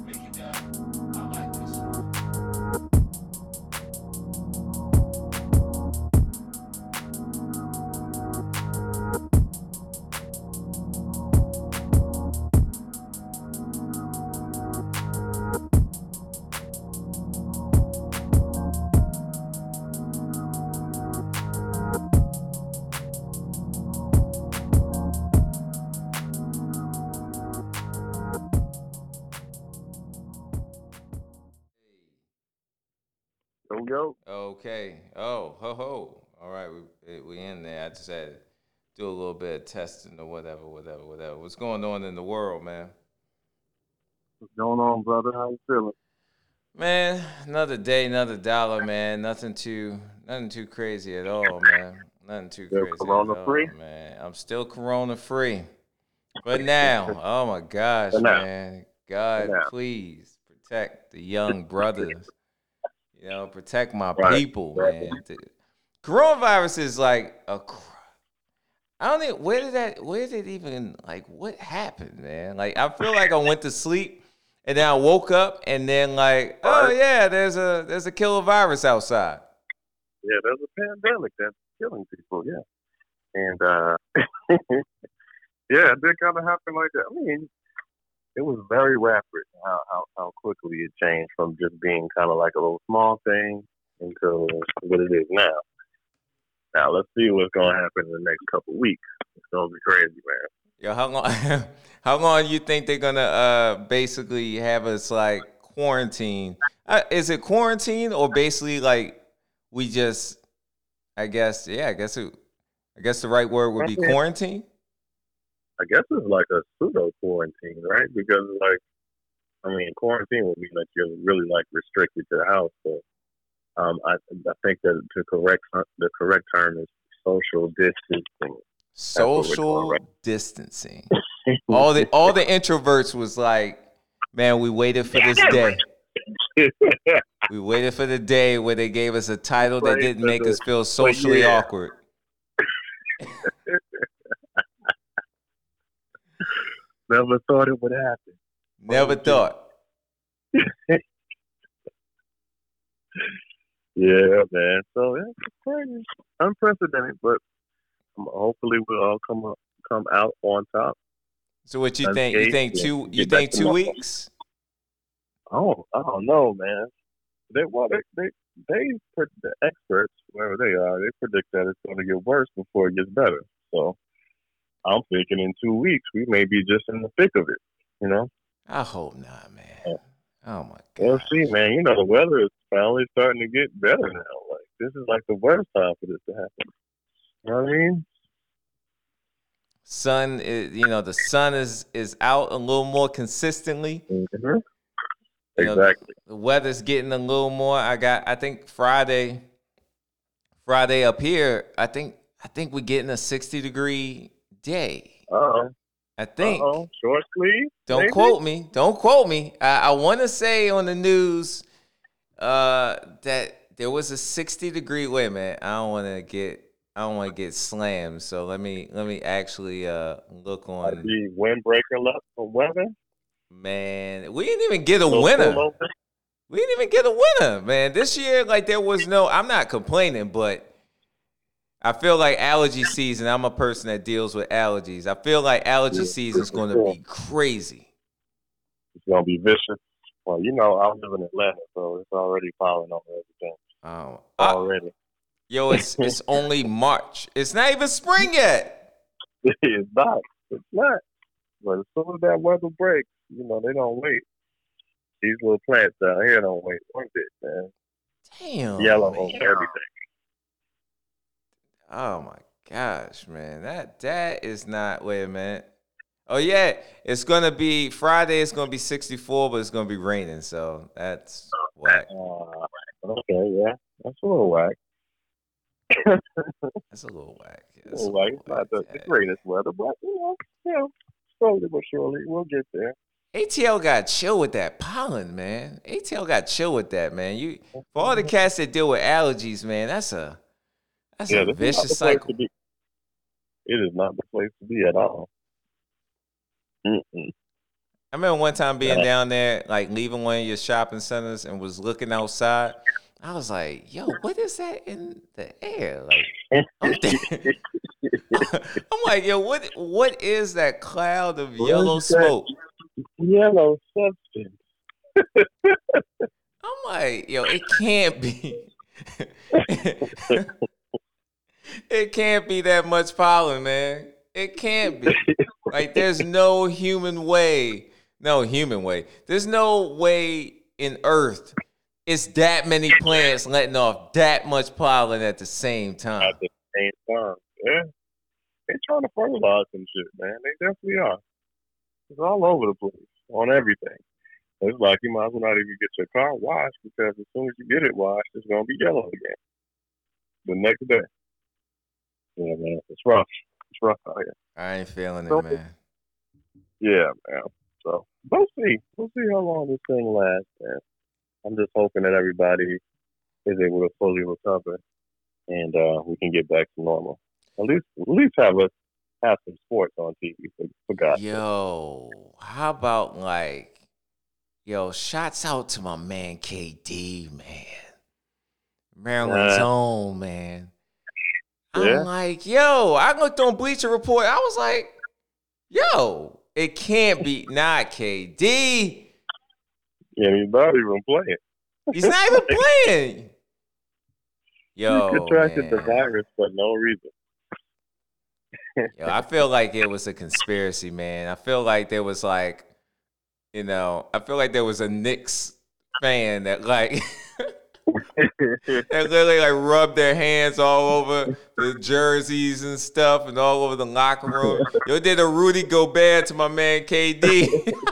Make it down. There. Just do a little bit of testing or whatever, whatever, whatever. What's going on in the world, man? What's going on, brother? How you feeling? Man, another day, another dollar, man. Nothing too, nothing too crazy at all, man. Nothing too Still crazy corona at all, free? man. I'm still corona free, but now, oh my gosh, man, God, please protect the young brothers. You know, protect my Right, people, man. Coronavirus is like a. cr- I don't think where did that where did it even like what happened, man? Like I feel like I went to sleep and then I woke up and then like, oh yeah, there's a there's a killer virus outside. Yeah, there's a pandemic that's killing people. Yeah, and uh yeah, it did kind of happen like that. I mean, it was very rapid how how, how quickly it changed from just being kind of like a little small thing into what it is now. Now let's see what's gonna happen in the next couple weeks. It's gonna be crazy, man. Yo, how long how long you think they're gonna uh basically have us like quarantine? Uh, is it quarantine or basically like we just I guess yeah, I guess it I guess the right word would be quarantine. I guess it's like a pseudo quarantine, right? Because like, I mean, quarantine would mean that you're really like restricted to the house. So, um, I I think that the correct the correct term is social distancing. Social right? distancing. all the all the introverts was like, man, we waited for this day. We waited for the day where they gave us a title that didn't make us feel socially yeah. awkward. Never thought it would happen. Never thought. Yeah, man. So yeah, it's crazy, unprecedented, but hopefully we'll all come up, come out on top. So what you think? You think two? You think two weeks? Oh, I don't know, man. They well, they they they the experts, wherever they are, they predict that it's going to get worse before it gets better. So I'm thinking in two weeks we may be just in the thick of it. You know, I hope not, man. Yeah. Oh my we'll see, man. You know, the weather is finally starting to get better now. Like this is like the worst time for this to happen. You know what I mean? Sun is, you know, the sun is is out a little more consistently. Mm-hmm. You know, Exactly. the weather's getting a little more. I got. I think Friday. Friday up here. I think. I think we're getting a sixty degree day. Oh. I think. Uh oh. Short sleeve. Don't maybe? quote me. Don't quote me. I, I want to say on the news uh, that there was a 60 degree. Wait a minute. I don't want to get. I don't want to get slammed. So let me let me actually uh, look on. be windbreaker luck for weather. Man, we didn't even get a Little winner. We didn't even get a winner, man. This year, like there was no. I'm not complaining, but I feel like allergy season. I'm a person that deals with allergies. I feel like allergy season is going to be crazy. It's gonna be vicious. Well, you know, I live in Atlanta, so it's already piling on everything. Oh, I- Already. Yo, it's it's only March. It's not even spring yet. it's not. It's not. But as soon as that weather breaks, you know, they don't wait. These little plants down here don't wait one bit, man. Damn. Yellow on everything. Oh my gosh, man. That that is not wait a minute. Oh yeah, it's gonna be Friday, it's gonna be 64, but it's gonna be raining, so that's whack. Uh, okay, yeah. That's a little whack. That's a little whack. Yeah, A that's a little whack. little It's not the, the greatest weather, but, you know, know, slowly but surely, we'll get there. ATL got chill with that pollen, man. ATL got chill with that, man. You for all the cats that deal with allergies, man, that's a that's yeah, a this is not vicious cycle. It is not the place to be at all. Mm-mm. I remember one time being Yeah. down there, like leaving one of your shopping centers and was looking outside. I was like, yo, what is that in the air? Like I'm, thinking- I'm like, yo, what what is that cloud of What yellow smoke? Yellow substance. I'm like, yo, it can't be. It can't be that much pollen, man. It can't be. Like, there's no human way. No human way. There's no way in Earth it's that many plants letting off that much pollen at the same time. At the same time. Yeah. They're trying to fertilize some shit, man. They definitely are. It's all over the place on everything. It's like you might as well not even get your car washed because as soon as you get it washed, it's gonna be yellow again. The next day. Yeah, man. It's rough. It's rough out here. I ain't feeling So- it, man. Yeah, man. So we'll see. We'll see how long this thing lasts, man. I'm just hoping that everybody is able to fully recover and uh, we can get back to normal. At least, at least have us have some sports on TV. For, for God's sake. Yo, how about like, yo, shouts out to my man KD, man. Maryland's Uh, own, man. I'm like, yo, I looked on Bleacher Report. I was like, yo, it can't be not KD. Yeah, he's not even playing? He's not even playing. Yo, he contracted the virus for no reason. Yo, I feel like it was a conspiracy, man. I feel like there was like, you know, I feel like there was a Knicks fan that like literally like rubbed their hands all over the jerseys and stuff and all over the locker room. Yo did a Rudy Gobert to my man KD.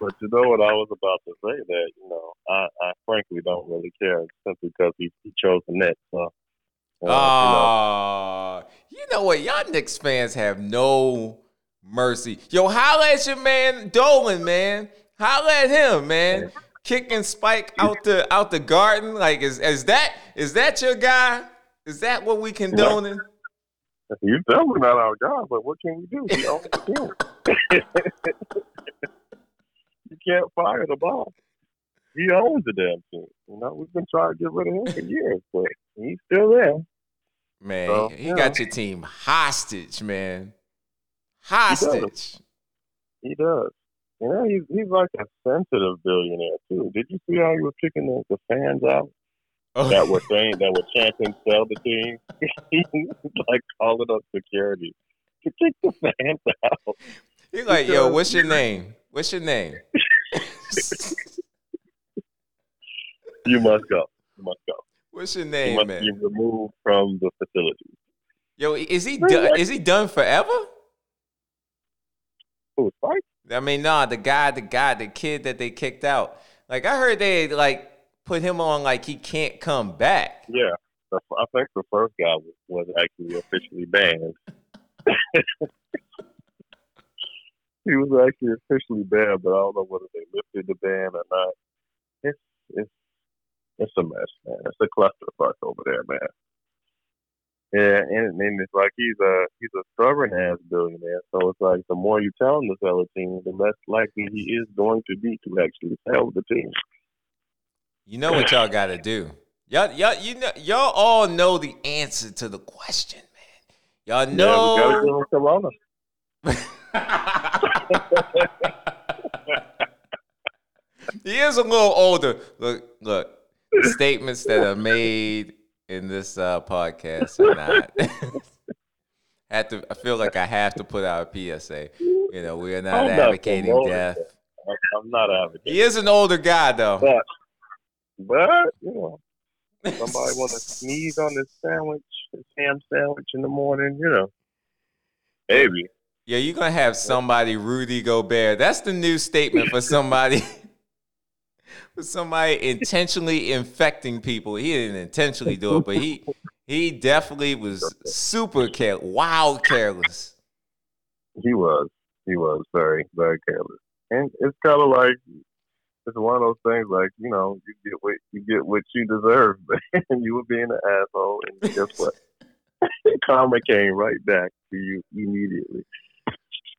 But you know what I was about to say that, you know, I, I frankly don't really care simply because he, he chose the Nets. So, uh, you know, Oh, you know what? Y'all Knicks fans have no mercy. Yo, holla at your man Dolan, man. Holla at him, man. Kicking Spike out the out the garden. Like, is is that is that your guy? Is that what we condoning? He's definitely not our guy, but what can we do? He owns the team. you can't fire the boss. He owns the damn team. You know, we've been trying to get rid of him for years, but he's still there. Man, So, he yeah. got your team hostage, man. Hostage. He does. You know, he's he's like a sensitive billionaire too. Did you see how he was kicking the, the fans out Oh, that were saying that were chanting sell the team? like calling up security to kick the fans out. He's like, yo, what's your name? What's your name? You must go. You must go. what's your You name, must man? be removed from the facility. Yo, is he done? Is he done forever? Who, Spike? I mean, nah, the guy, the guy, the kid that they kicked out. Like I heard they like put him on like he can't come back. Yeah. I think the first guy was, actually officially banned. he was actually officially banned, but I don't know whether they lifted the ban or not. It's it's it's a mess, man. It's a clusterfuck over there, man. Yeah, and, and it's like he's a he's a stubborn ass billionaire. So it's like the more you tell him to sell a team, the less likely he is going to be to actually sell the team. You know what y'all got to do. Y'all, y'all, you know, y'all all know the answer to the question, man. Y'all Yeah, know. him he is a little older. Look, look. Statements that are made in this uh, podcast are not. have to. I feel like I have to put out a PSA. You know, we are not I'm advocating promoting death. I'm, not advocating. He is an older guy, though. But, but you know, somebody want to sneeze on this sandwich, this ham sandwich in the morning, you know, maybe. Yeah, you're gonna have somebody Rudy Gobert. That's the new statement for somebody somebody intentionally infecting people. He didn't intentionally do it, but he he definitely was super care wild careless. He was. He was very, very careless. And it's kind of like it's one of those things like you know you get what you get what you deserve, and you were being an asshole, and guess what? Karma came right back to you immediately.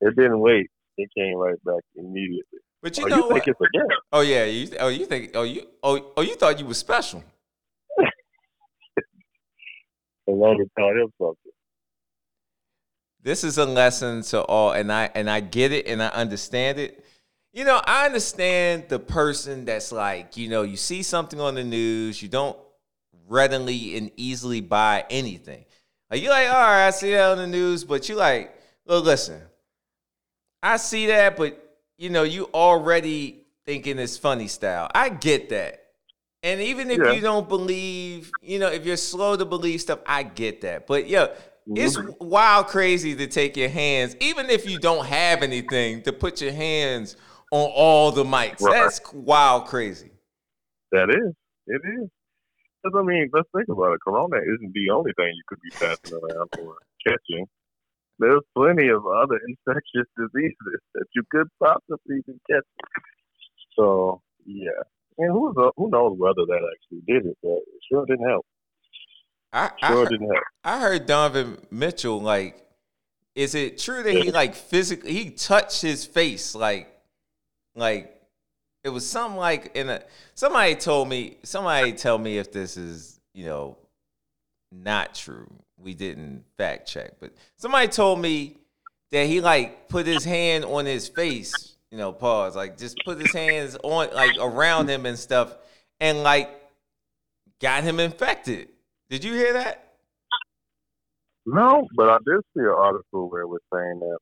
It didn't wait. it came right back immediately. But you oh, know you what? think it's a? Oh yeah, you oh you think oh you oh oh you thought you was special. A lot of taught him something. This is a lesson to all and I and I get it and I understand it. You know, I understand the person that's like, you know, you see something on the news, you don't readily and easily buy anything. Like you're like, all right, I see that on the news, but you like, look, listen, I see that, but you know, you already thinking it's funny style. I get that. And even if Yeah. you don't believe, you know, if you're slow to believe stuff, I get that. But yeah, it's Mhm. wild crazy to take your hands, even if you don't have anything, to put your hands on all the mics. Right. That's wild crazy. That is. It is. Because, I mean, let's think about it. Corona isn't the only thing you could be passing around or catching. There's plenty of other infectious diseases that you could possibly be catching. So, yeah. And who, knows- who knows whether that actually did it, but it sure didn't help. I, I, Sure heard, didn't help. I heard Donovan Mitchell like, is it true that he like physically he touched his face like, like it was something like in a somebody told me somebody tell me if this is you know not true. We didn't fact check, but somebody told me that he like put his hand on his face. You know, pause. Like just put his hands on like around him and stuff, and like got him infected. Did you hear that? No, but I did see an article where it was saying that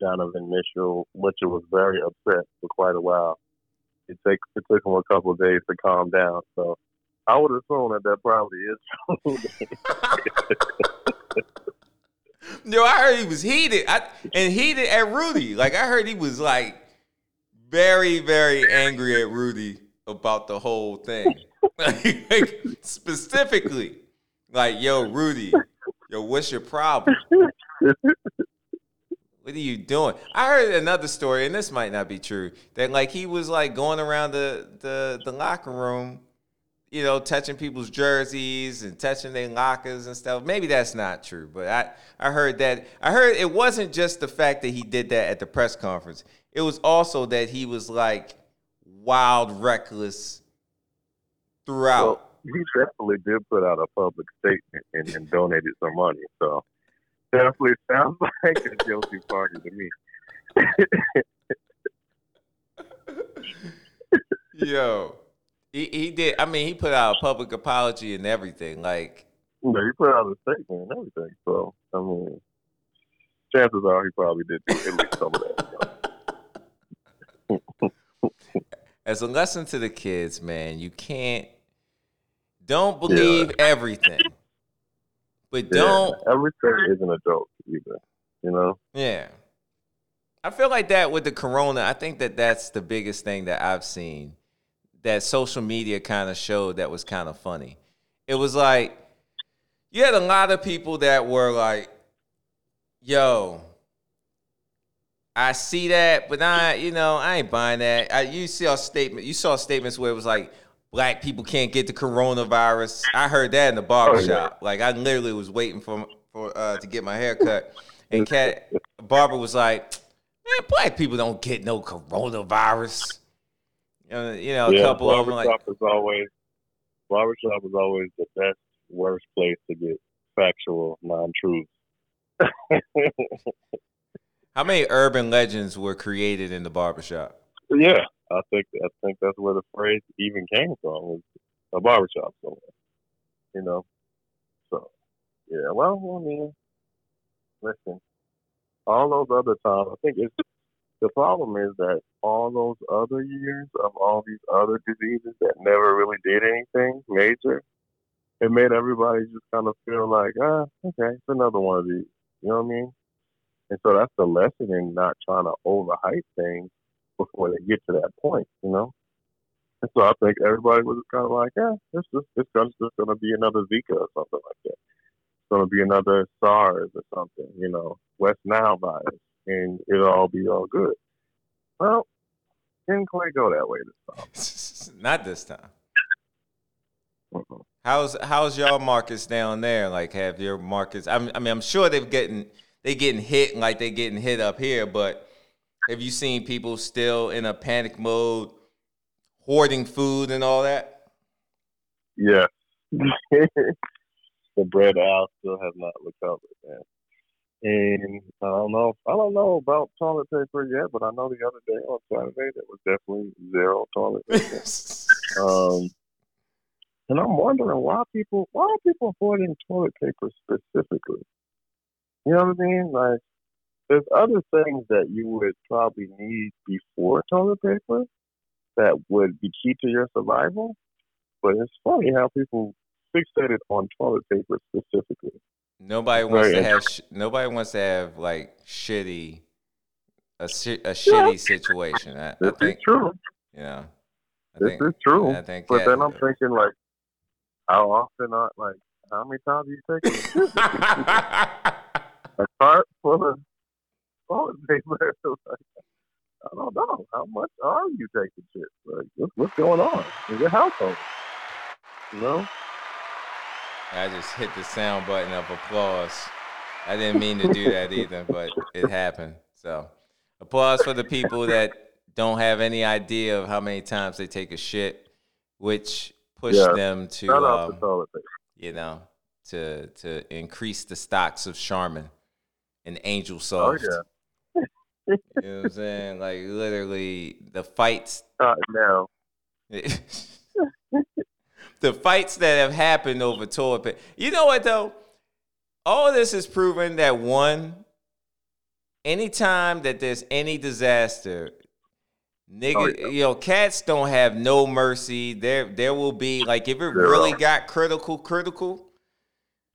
Donovan Mitchell, Mitchell was very upset for quite a while. It take it took him a couple of days to calm down. So I would have assume that that probably is. Yo, I heard he was heated. I, and heated at Rudy. Like I heard he was like very, very angry at Rudy about the whole thing. like, specifically, like, yo, Rudy, yo, what's your problem? What are you doing? I heard another story, and this might not be true. That like he was like going around the the, the locker room, you know, touching people's jerseys and touching their lockers and stuff. Maybe that's not true, but I I heard that. I heard it wasn't just the fact that he did that at the press conference. It was also that he was like wild, reckless throughout. well, he definitely did put out a public statement and, and donated some money. So definitely sounds like a guilty party to me. Yo, he he did. I mean, he put out a public apology and everything. Like, know, he put out a statement and everything. So I mean, chances are he probably did do at least some of that. as a lesson to the kids, man, you can't. Don't believe everything, but don't. Yeah, everything isn't a joke either. You know. Yeah. I feel like that with the corona. I think that that's the biggest thing that I've seen that social media kind of showed that was kind of funny. It was like you had a lot of people that were like, yo, I see that, but I, you know, I ain't buying that. I, you saw statement, you saw statements where it was like, black people can't get the coronavirus. I heard that in the barbershop. Like I literally was waiting for for uh, to get my hair cut, and cat barber was like, man, black people don't get no coronavirus. Uh, you know, a yeah, couple of them like, barbershop is always barbershop is always the best worst place to get factual non-truths. how many urban legends were created in the barbershop? yeah, I think I think that's where the phrase even came from was a barbershop somewhere. You know, so yeah. Well, I mean, listen, all those other times, I think it's the problem is that all those other years of all these other diseases that never really did anything major, it made everybody just kind of feel like, ah, okay, it's another one of these. You know what I mean? And so that's the lesson in not trying to overhype things before they get to that point, you know? And so I think everybody was kind of like, yeah, it's just, it's just, just going to be another Zika or something like that. It's going to be another SARS or something, you know, West Nile virus, and it'll all be all good. Well, didn't quite go that way this time. Not this time. How's how's y'all markets down there? Like, have your markets? I'm, I mean, I'm sure they're getting they getting hit like they getting hit up here, but Have you seen people still in a panic mode, hoarding food and all that? Yeah. the bread aisle still has not recovered, man. And I don't know. I don't know about toilet paper yet, but I know the other day on Saturday there was definitely zero toilet paper. um, and I'm wondering why people why are people hoarding toilet paper specifically? You know what I mean? Like, there's other things that you would probably need before toilet paper that would be key to your survival. But it's funny how people fixated on toilet paper specifically. Nobody wants Very to have. Sh- nobody wants to have like shitty, a shi- a shitty situation. I, I think is true. you know. I This think, is true. I think. But then. I'm thinking like, how often are like how many times you taking a cart full of toilet paper? like, I don't know. How much are you taking shit? Like, what's, what's going on in your household? You know? I just hit the sound button of applause. I didn't mean to do that either, but it happened. So, applause for the people that don't have any idea of how many times they take a shit, which push Yeah. them to, Shout out to um, you know, to to increase the stocks of Charmin and Angel Oh Soft. yeah. You know what I'm saying? Like literally, the fights Uh, now, the fights that have happened over toilet paper. You know what though? All this is proven that one, anytime that there's any disaster, nigga, Oh, yeah. you know, cats don't have no mercy. There, there will be like if it Zero. really got critical, critical,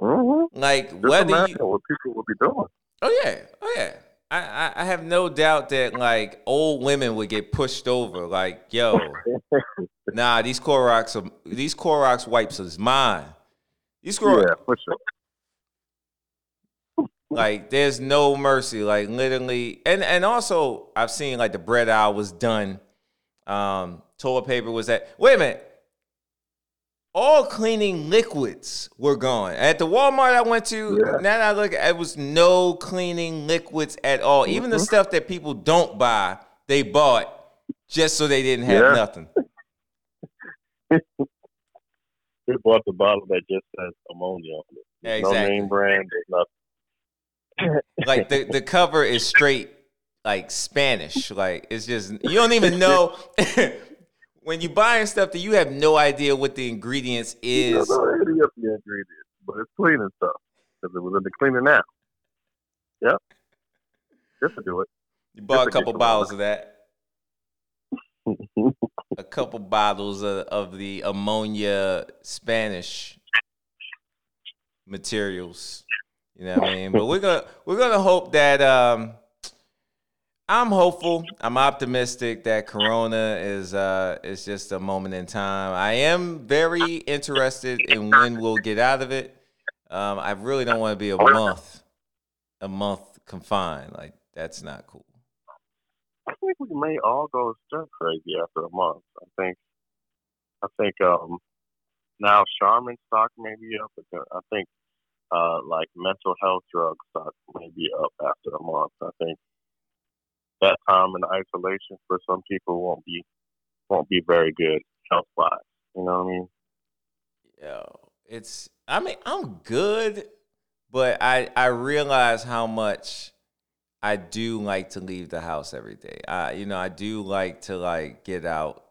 mm-hmm. like just whether you, what people would be doing. oh yeah, oh yeah. I, I, I have no doubt that like old women would get pushed over. Like, yo, nah, these Clorox are these Clorox wipes is mine. These Clorox, yeah, for sure. like there's no mercy. Like literally, and and also I've seen like the bread aisle was done. Um, toilet paper was at. Wait a minute. All cleaning liquids were gone at the Walmart I went to. Yeah. Now that I look, it was no cleaning liquids at all. Even the Mhm. stuff that people don't buy, they bought just so they didn't have Yeah. nothing. They bought the bottle that just says ammonia on it. There's No name brand, nothing. like the, the cover is straight like Spanish. Like it's just you don't even know when you buying stuff that you have no idea what the ingredients is. don't know the ingredients, but it's cleaning stuff because it was in the cleaning now. Yep. Just to do it. You bought a couple bottles of that. A couple bottles of, of the ammonia Spanish materials. You know what I mean? But we're gonna we're gonna hope that um I'm hopeful. I'm optimistic that Corona is uh is just a moment in time. I am very interested in when we'll get out of it. Um, I really don't want to be a month a month confined. Like that's not cool. I think we may all go stir crazy after a month. I think, I think, um, now Charmin stock may be up. I think, uh, like mental health drug stock may be up after a month. I think that time in isolation for some people won't be, won't be very good health wise. You know what I mean? Yo, it's I mean, I'm good, but I I realize how much I do like to leave the house every day. I you know, I do like to like get out.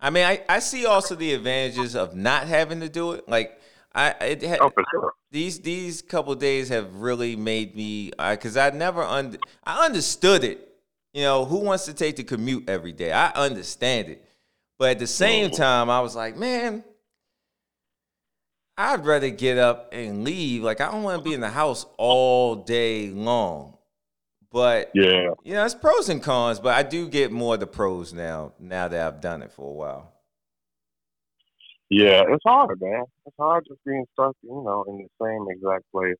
I mean, I I see also the advantages of not having to do it. Like I it ha- Oh, sure. these these couple days have really made me because I never under I understood it. You know, who wants to take the commute every day? I understand it, but at the same time, I was like, man, I'd rather get up and leave. Like I don't want to be in the house all day long. But Yeah. you know, it's pros and cons. But I do get more of the pros now. Now that I've done it for a while. Yeah, it's hard, man. It's hard just being stuck, you know, in the same exact place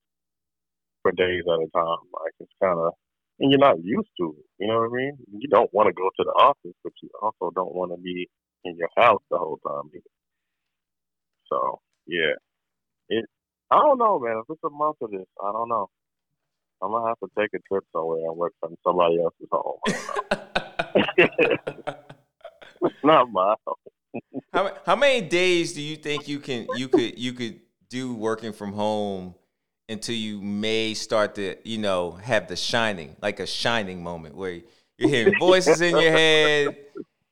for days at a time. Like it's kind of, and you're not used to it. You know what I mean? You don't want to go to the office, but you also don't want to be in your house the whole time either. So yeah, it. I don't know, man. If it's a month of this, I don't know. I'm gonna have to take a trip somewhere and work from somebody else's home. it's not my home. how how many days do you think you can you could you could do working from home until you may start to you know have the shining like a shining moment where you're hearing voices in your head,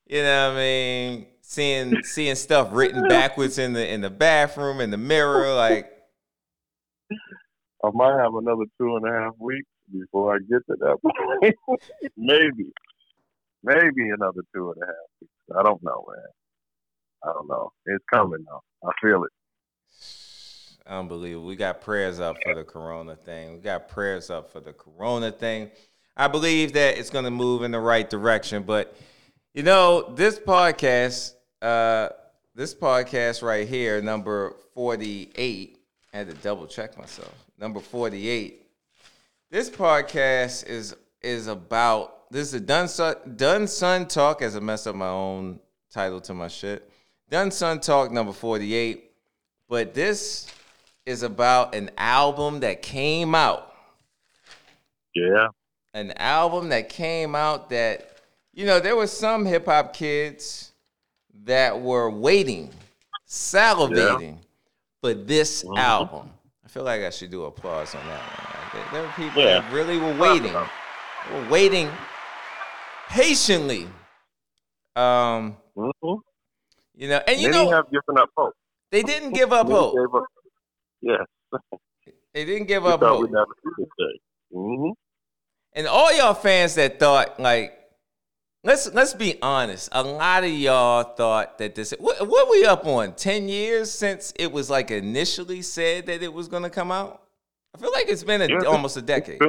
you know what I mean, seeing seeing stuff written backwards in the in the bathroom in the mirror like I might have another two and a half weeks before I get to that point. maybe, maybe another two and a half weeks. I don't know, man. I don't know. It's coming though. I feel it. Unbelievable. We got prayers up for the corona thing. We got prayers up for the corona thing. I believe that it's going to move in the right direction. But, you know, this podcast, uh, this podcast right here, number 48, I had to double check myself. Number 48. This podcast is is about this is a done done son talk as I mess up my own title to my shit. Done son talk number 48. But this is about an album that came out. Yeah. An album that came out that, you know, there were some hip hop kids that were waiting, salivating for this Mhm. album. I feel like I should do applause on that one. There, there were people Yeah. that really were waiting, were waiting patiently. Um, Mm-hmm. you know, and you Many know, have given up hope. they didn't give up hope. up- Yes. They didn't give We up hope. we'd never see. Mm-hmm. And all y'all fans that thought like let's let's be honest, a lot of y'all thought that this what, what we up on 10 years since it was like initially said that it was going to come out? I feel like it's been a, Yeah, almost a decade. been-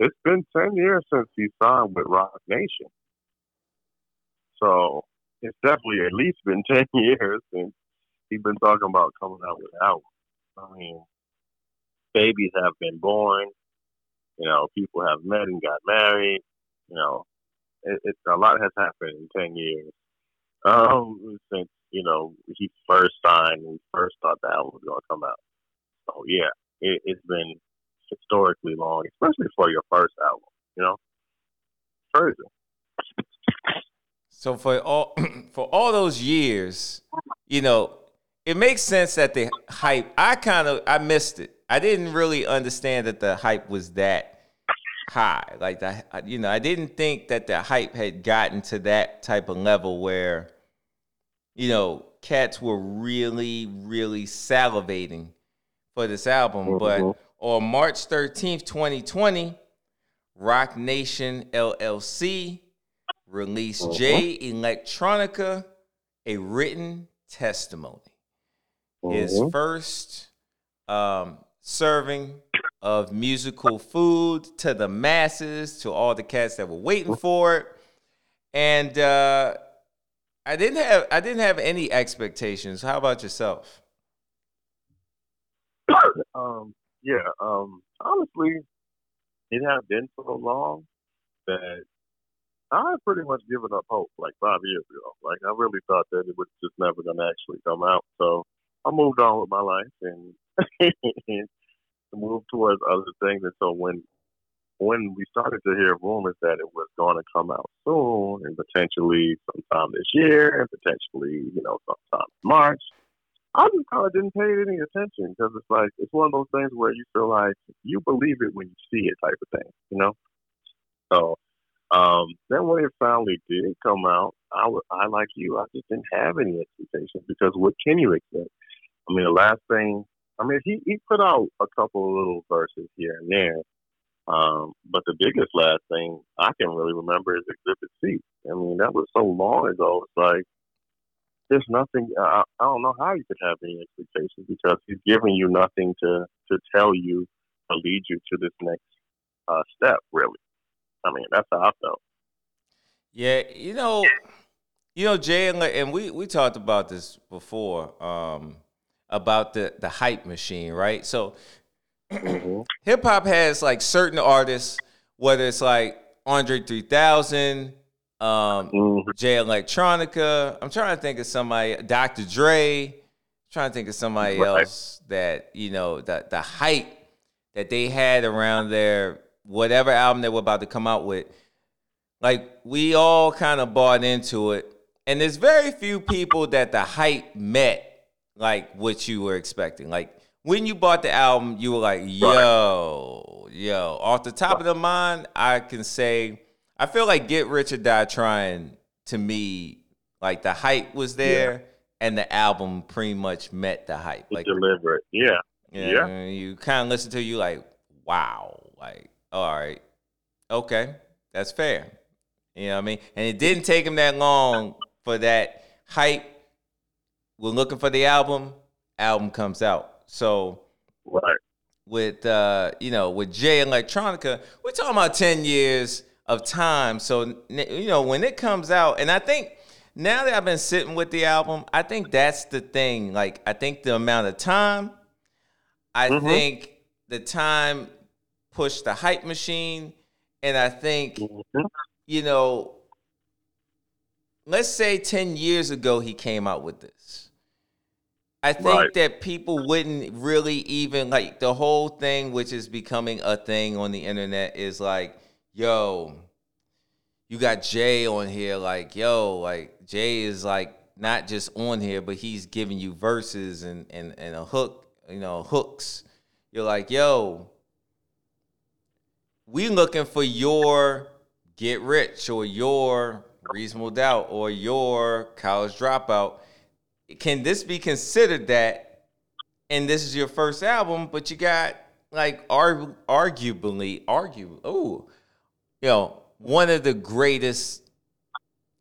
It's been ten years since he signed with Roc Nation. So it's definitely at least been ten years since he's been talking about coming out with albums. I mean, babies have been born. You know, people have met and got married. You know, it, it's a lot has happened in ten years. Um, since you know he first signed and first thought the album was going to come out. So yeah, it, it's been historically long, especially for your first album. You know, crazy. So for all for all those years, you know, it makes sense that the hype. I kind of I missed it. I didn't really understand that the hype was that high. Like the you know, I didn't think that the hype had gotten to that type of level where, you know, cats were really really salivating for this album. But Mhm. on March thirteenth, twenty twenty, Roc Nation LLC released Mhm. Jay Electronica a written testimony. His Mhm. first um, serving of musical food to the masses, to all the cats that were waiting for it. And uh, I didn't have I didn't have any expectations. How about yourself? um, yeah. Um, honestly, it had been so long that I pretty much given up hope like five years ago. Like I really thought that it was just never going to actually come out. So I moved on with my life and, and moved towards other things. And so when when we started to hear rumors that it was going to come out soon and potentially sometime this year and potentially you know sometime in March, I just kind of didn't pay any attention because it's like it's one of those things where you feel like you believe it when you see it, type of thing, you know. So um, then when it finally did come out, I I like you, I just didn't have any expectations because what can you expect? I mean, the last thing, I mean, he he put out a couple of little verses here and there, um, but the biggest last thing I can really remember is Exhibit C. I mean, that was so long ago. It's like there's nothing. I, I don't know how you could have any expectations because he's giving you nothing to to tell you to lead you to this next uh, step. Really, I mean, that's how I felt. Yeah, you know, you know, Jay and, and we we talked about this before um, about the the hype machine, right? So Mm-hmm. hip hop has like certain artists, whether it's like Andre 3000, um, Mm-hmm. Jay Electronica. I'm trying to think of somebody, Dr. Dre. trying to think of somebody Right. else that you know the the hype that they had around their whatever album they were about to come out with, like we all kind of bought into it. And there's very few people that the hype met like what you were expecting. Like when you bought the album, you were like, yo, yo. Off the top of the mind, I can say I feel like Get Rich or Die Trying to me, like the hype was there and the album pretty much met the hype. Like delivered. Yeah. yeah, Yeah. you kind of listen to you like, wow, like, all right, okay, that's fair. You know what I mean? And it didn't take him that long for that hype. We're looking for the album. Album comes out. So Right. with uh, you know with Jay Electronica, we're talking about ten years of time. So you know when it comes out, and I think now that I've been sitting with the album, I think that's the thing. Like I think the amount of time, I Mhm. think the time pushed the hype machine, and I think Mhm. you know, let's say 10 years ago he came out with this. I think Right. that people wouldn't really even like the whole thing, which is becoming a thing on the internet, is like, yo, you got Jay on here. Like, yo, like Jay is like not just on here, but he's giving you verses and and, and a hook, you know, hooks. You're like, yo, we looking for your get rich or your reasonable doubt or your college dropout. Can this be considered that? And this is your first album, but you got like ar- arguably, argue, oh, you know, one of the greatest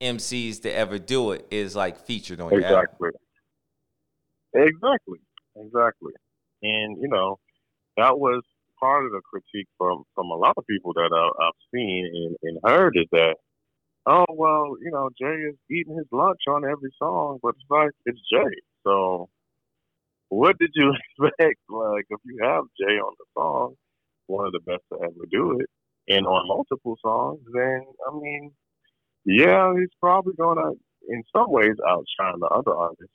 MCs to ever do it is like featured on your album. Exactly. Exactly. Exactly. And you know, that was part of the critique from from a lot of people that I, I've seen and, and heard is that, oh well, you know, Jay is eating his lunch on every song, but it's like it's Jay. So, what did you expect? Like, if you have Jay on the song, one of the best to ever do it, and on multiple songs, then I mean, yeah, he's probably gonna, in some ways, outshine the other artists.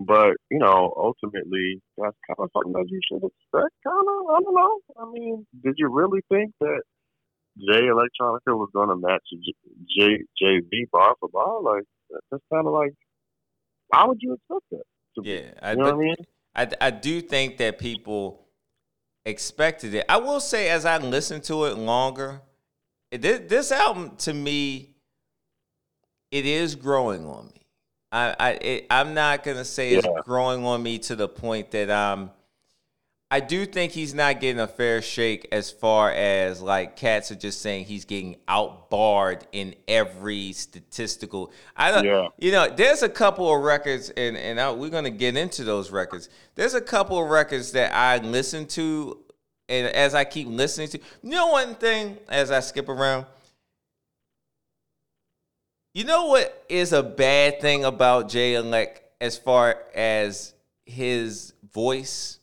But you know, ultimately, that's kind of something that you should expect. Kind of, I don't know. I mean, did you really think that Jay Electronica was going to match J- Jay Jay Z bar for bar? Like that's kind of like, why would you expect that? To be? Yeah, I, you know but what I mean? I, I do think that people expected it. I will say, as I listened to it longer, it, this, this album to me, it is growing on me. I, I it, I'm not gonna say it's Yeah. growing on me to the point that um, I do think he's not getting a fair shake as far as like cats are just saying he's getting outbarred in every statistical. I don't, Yeah. you know, there's a couple of records, and and I, we're gonna get into those records. There's a couple of records that I listen to, and as I keep listening to, you know, one thing as I skip around. You know what is a bad thing about Jay Elect as far as his voice?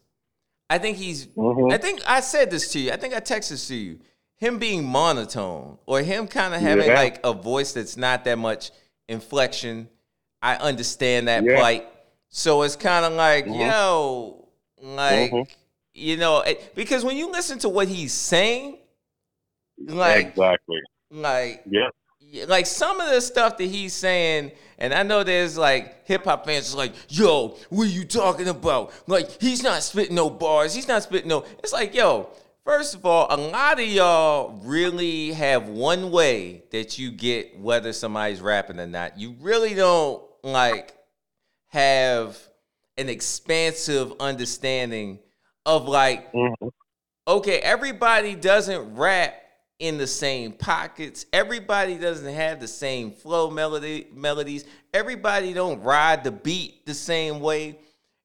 I think he's. Mhm. I think I said this to you. I think I texted this to you. Him being monotone or him kind of having Yeah. like a voice that's not that much inflection. I understand that Yeah. plight. So it's kind of like, Mhm. yo, like Mhm. you know, it, because when you listen to what he's saying, like, exactly. like Yeah. Like some of the stuff that he's saying, and I know there's like hip hop fans just like, yo, what are you talking about? Like, he's not spitting no bars, he's not spitting no. It's like, yo, first of all, a lot of y'all really have one way that you get whether somebody's rapping or not. You really don't like have an expansive understanding of like Mhm. okay, everybody doesn't rap in the same pockets. Everybody doesn't have the same flow melody melodies. Everybody don't ride the beat the same way.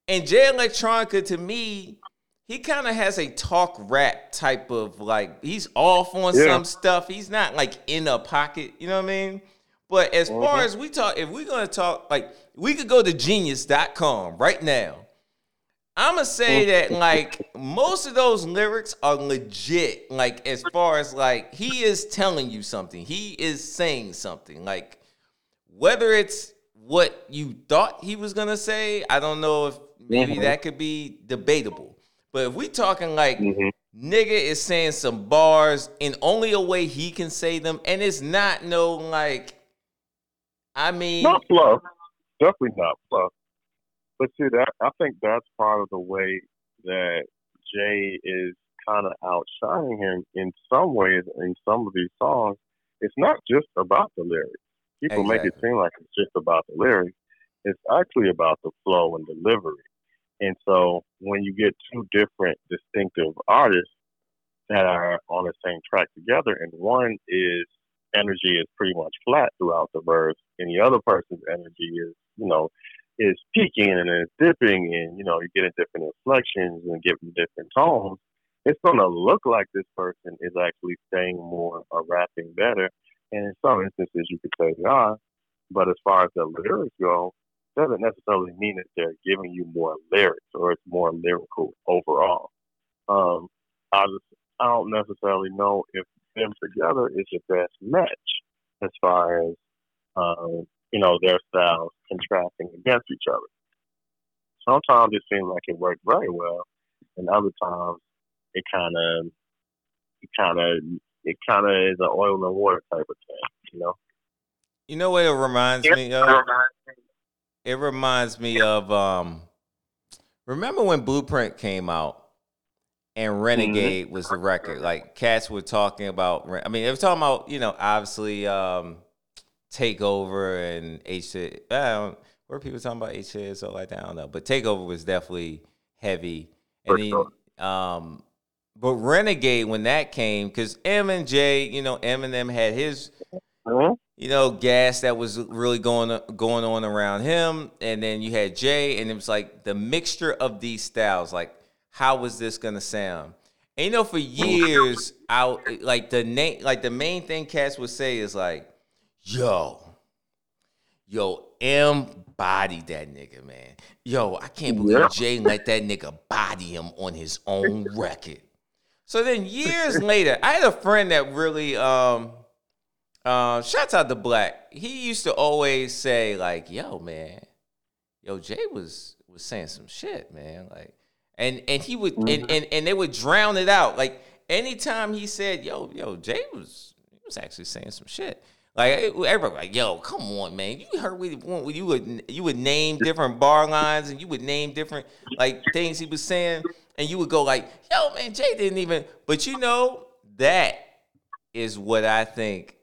And Jay Electronica to me, he kind of has a talk rap type of like he's off on Yeah. some stuff. He's not like in a pocket, you know what I mean? But as far Mhm. as we talk, if we're gonna talk, like we could go to genius.com right now. I'ma say that like most of those lyrics are legit. Like as far as like he is telling you something, he is saying something. Like whether it's what you thought he was gonna say, I don't know if maybe Mhm. that could be debatable. But if we talking like Mhm. nigga is saying some bars in only a way he can say them, and it's not no like. I mean, not fluff. Definitely not fluff. But see, that I think that's part of the way that Jay is kind of outshining him in some ways in some of these songs. It's not just about the lyrics. People make it seem like it's just about the lyrics. It's actually about the flow and delivery. And so when you get two different distinctive artists that are on the same track together, and one is energy is pretty much flat throughout the verse, and the other person's energy is, you know, is peaking and it's dipping, and you know, you're getting different inflections and getting different tones. It's gonna look like this person is actually saying more or rapping better, and in some instances you could say they are. But as far as the lyrics go, doesn't necessarily mean that they're giving you more lyrics or it's more lyrical overall. Um, I just I don't necessarily know if them together is the best match as far as um, you know their styles contrasting against each other. Sometimes it seems like it worked very well, and other times it kind of it kind of it kind of is an oil and water type of thing, you know. You know what it reminds me of? It reminds me of um remember when Blueprint came out and mm-hmm. Renegade was the record. Like cats were talking about I mean, they were talking about, you know, obviously um Takeover and H I don't were people talking about H or so like that? I don't know. But Takeover was definitely heavy. And then sure. um but Renegade when that came, because M and J, you know, Eminem had his uh-huh you know, gas that was really going going on around him, and then you had Jay, and it was like the mixture of these styles. Like, how was this gonna sound? And you know, for years, out like the name, like the main thing Cass would say is like, "Yo, yo, M body that nigga, man. Yo, I can't believe yeah. Jay let that nigga body him on his own record." So then years later, I had a friend that really um uh, shouts out to Black. He used to always say like, "Yo, man, yo, Jay was was saying some shit, man." Like, and and he would and, and and they would drown it out. Like anytime he said, "Yo, yo, Jay was he was actually saying some shit." Like everybody, like, yo, come on, man. You heard what you would you would name different bar lines and you would name different like things he was saying, and you would go like, yo, man, Jay didn't even. But you know that is what I think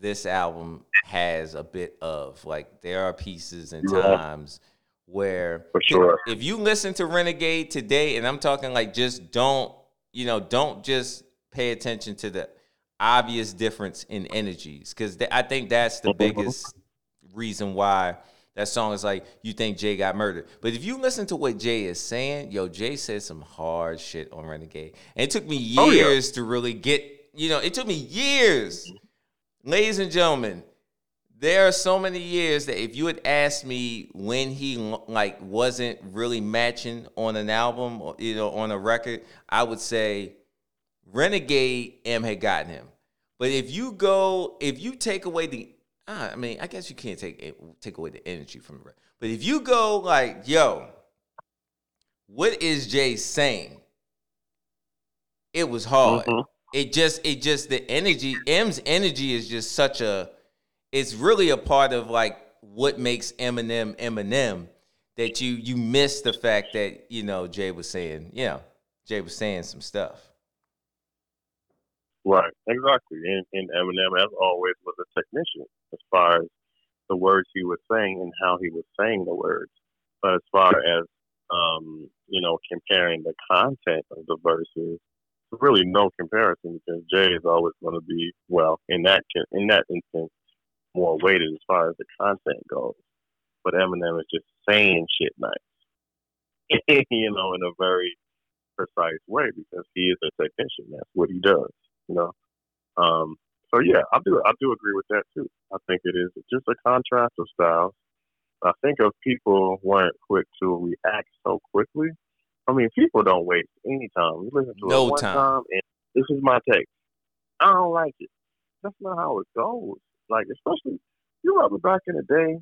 this album has a bit of. Like there are pieces and times where For sure. if you listen to Renegade today, and I'm talking like just don't, you know, don't just pay attention to the obvious difference in energies. Cause th- I think that's the biggest reason why that song is like you think Jay got murdered. But if you listen to what Jay is saying, yo, Jay said some hard shit on Renegade. And it took me years oh, yeah. to really get, you know, it took me years ladies and gentlemen, there are so many years that if you had asked me when he like wasn't really matching on an album or you know on a record, I would say Renegade M had gotten him. But if you go, if you take away the, I mean, I guess you can't take take away the energy from the record. But if you go like, yo, what is Jay saying? It was hard. Mm-hmm it just it just the energy M's energy is just such a it's really a part of like what makes Eminem Eminem that you you miss the fact that you know Jay was saying you know Jay was saying some stuff. Right, exactly. And, and Eminem, as always, was a technician as far as the words he was saying and how he was saying the words. But as far as um, you know, comparing the content of the verses really no comparison because Jay is always going to be well in that in that instance more weighted as far as the content goes. But Eminem is just saying shit nice, you know, in a very precise way because he is a technician. That's what he does, you know. Um, so yeah, I do I do agree with that too. I think it is just a contrast of styles. I think if people weren't quick to react so quickly, I mean, people don't waste any time. You listen to no it one time. time, and this is my take. I don't like it. That's not how it goes. Like, especially you remember back in the day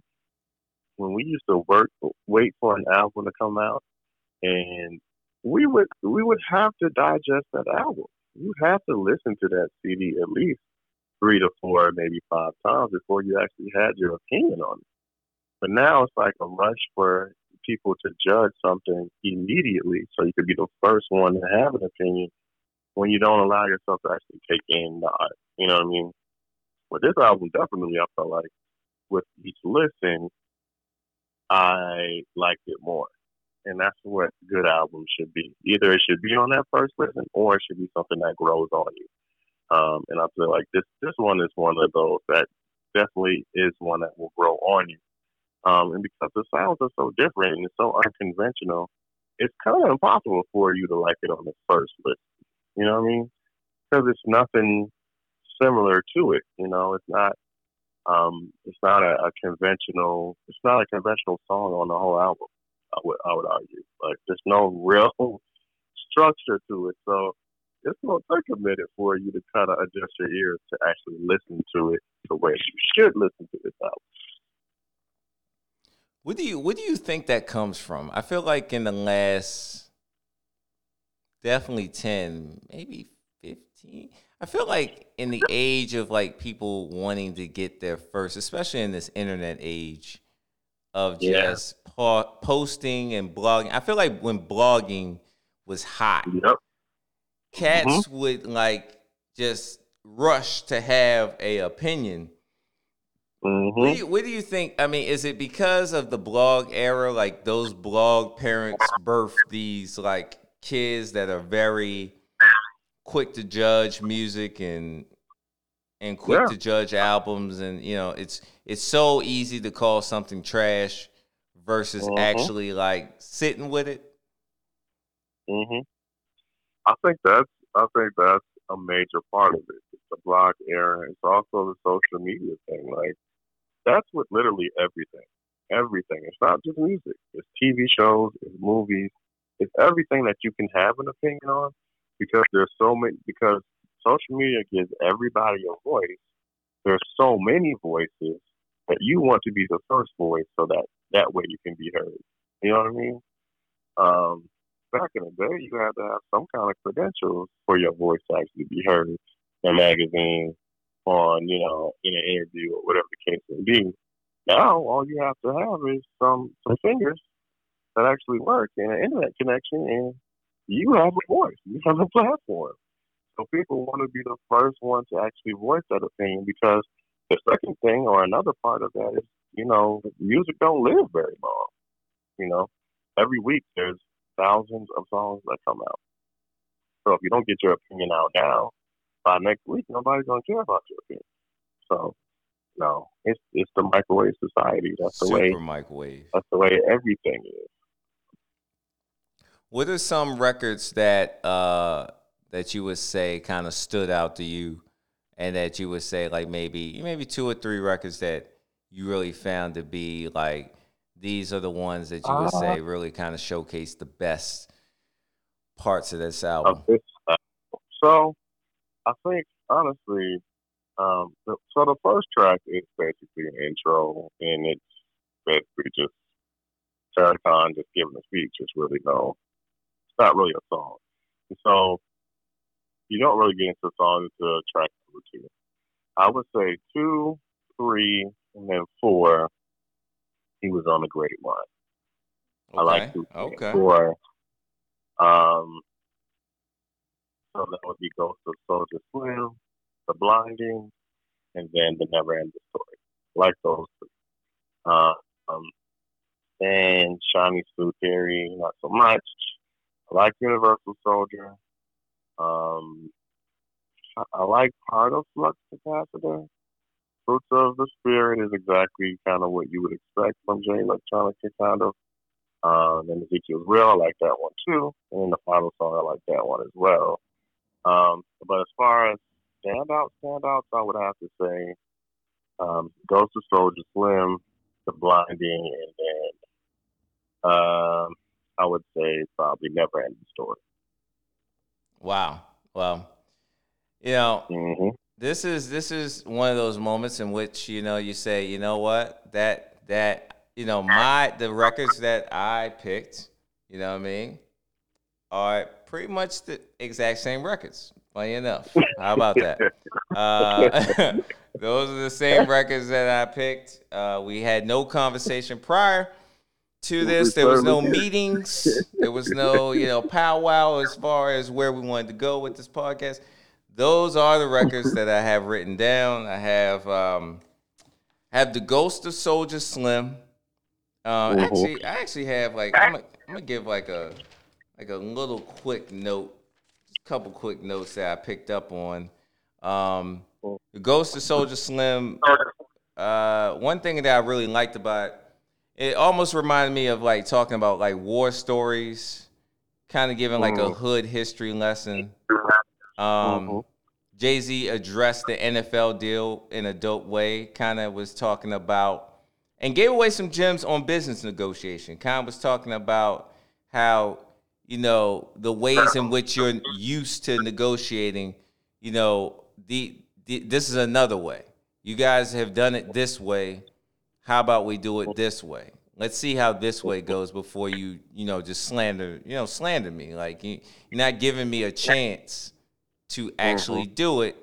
when we used to work, wait for an album to come out, and we would we would have to digest that album. You have to listen to that CD at least three to four, maybe five times before you actually had your opinion on it. But now it's like a rush for people to judge something immediately so you could be the first one to have an opinion when you don't allow yourself to actually take in the art. You know what I mean? But this album definitely I felt like with each listen I liked it more. And that's what good albums should be. Either it should be on that first listen or it should be something that grows on you. Um, and I feel like this this one is one of those that definitely is one that will grow on you. Um, and because the sounds are so different and it's so unconventional, it's kind of impossible for you to like it on the first listen. You know what I mean? Because it's nothing similar to it. You know, it's not. Um, it's not a, a conventional. It's not a conventional song on the whole album. I would I would argue. Like there's no real structure to it. So it's gonna take a minute for you to kind of adjust your ears to actually listen to it the way you should listen to this album. What do you what do you think that comes from? I feel like in the last definitely 10, maybe 15. I feel like in the age of like people wanting to get their first, especially in this internet age of Yeah. just po- posting and blogging. I feel like when blogging was hot, Yep. cats would like just rush to have a opinion. hmm What, do you, what do you think? I mean, is it because of the blog era? Like those blog parents birth these like kids that are very quick to judge music and and quick Yeah. to judge albums, and you know, it's it's so easy to call something trash versus Mhm. actually like sitting with it. hmm I think that's I think that's a major part of it. It's the blog era. It's also the social media thing. Like that's what literally everything, everything. It's not just music. It's TV shows. It's movies. It's everything that you can have an opinion on because there's so many. Because social media gives everybody a voice. There's so many voices that you want to be the first voice, so that that way you can be heard. You know what I mean? Um, back in the day, you had to have some kind of credentials for your voice to actually be heard in a magazine, on you know, in an interview or whatever the case may be. Now, all you have to have is some some fingers that actually work and an internet connection, and you have a voice. You have a platform. So people want to be the first one to actually voice that opinion because the second thing or another part of that is, you know, music don't live very long. You know, every week there's thousands of songs that come out. So if you don't get your opinion out now, by next week nobody's gonna care about your opinion. So no, it's it's the microwave society. That's the way microwave. that's the way everything is. What are some records that uh that you would say kind of stood out to you and that you would say like maybe maybe two or three records that you really found to be like these are the ones that you would Uh, say really kind of showcase the best parts of this of album. this. Uh, so I think honestly, um, the, so the first track is basically an intro, and it's basically just Farrakhan just giving a speech. It's really no, it's not really a song. And so you don't really get into songs until track number two. I would say two, three, and then four. He was on a great one. I like two, three, Okay. four. Um, so that would be Ghost of Soulja Slim, The Blinding, and then The Never Ending Story. I like those three. Uh, um, and Shiny Blue Theory, not so much. I like Universal Soldier. Um, I, I like part of Flux Capacitor. Fruits of the Spirit is exactly kind of what you would expect from Jay Electronica, kind of. Um, and Ezekiel's Wheel, I like that one too. And the final song, I like that one as well. Um, but as far as standouts, standouts, I would have to say um, Ghost of Soulja Slim, The Blinding, and then um, I would say probably Never Ending Story. Wow. Well, you know, hmm this is this is one of those moments in which you know you say you know what that that you know my the records that i picked you know what i mean are pretty much the exact same records. Funny enough. How about that? Uh, those are the same records that I picked. Uh, we had no conversation prior to this. There was no meetings. There was no, you know, powwow as far as where we wanted to go with this podcast. Those are the records that I have written down. I have um, have the Ghost of Soulja Slim. Um. Actually, I actually have like I'm gonna, I'm gonna give like a like a little quick note, a couple quick notes that I picked up on. Um, the Ghost of Soulja Slim. Uh, one thing that I really liked about it, almost reminded me of like talking about like war stories, kind of giving like a Mhm. hood history lesson. Um, Mhm. Jay Z addressed the NFL deal in a dope way. Kind of was talking about and gave away some gems on business negotiation. Kind of was talking about how you know the ways in which you're used to negotiating. You know the, the this is another way. You guys have done it this way. How about we do it this way? Let's see how this way goes before you you know just slander you know slander me. Like you, you're not giving me a chance to actually mm-hmm. do it.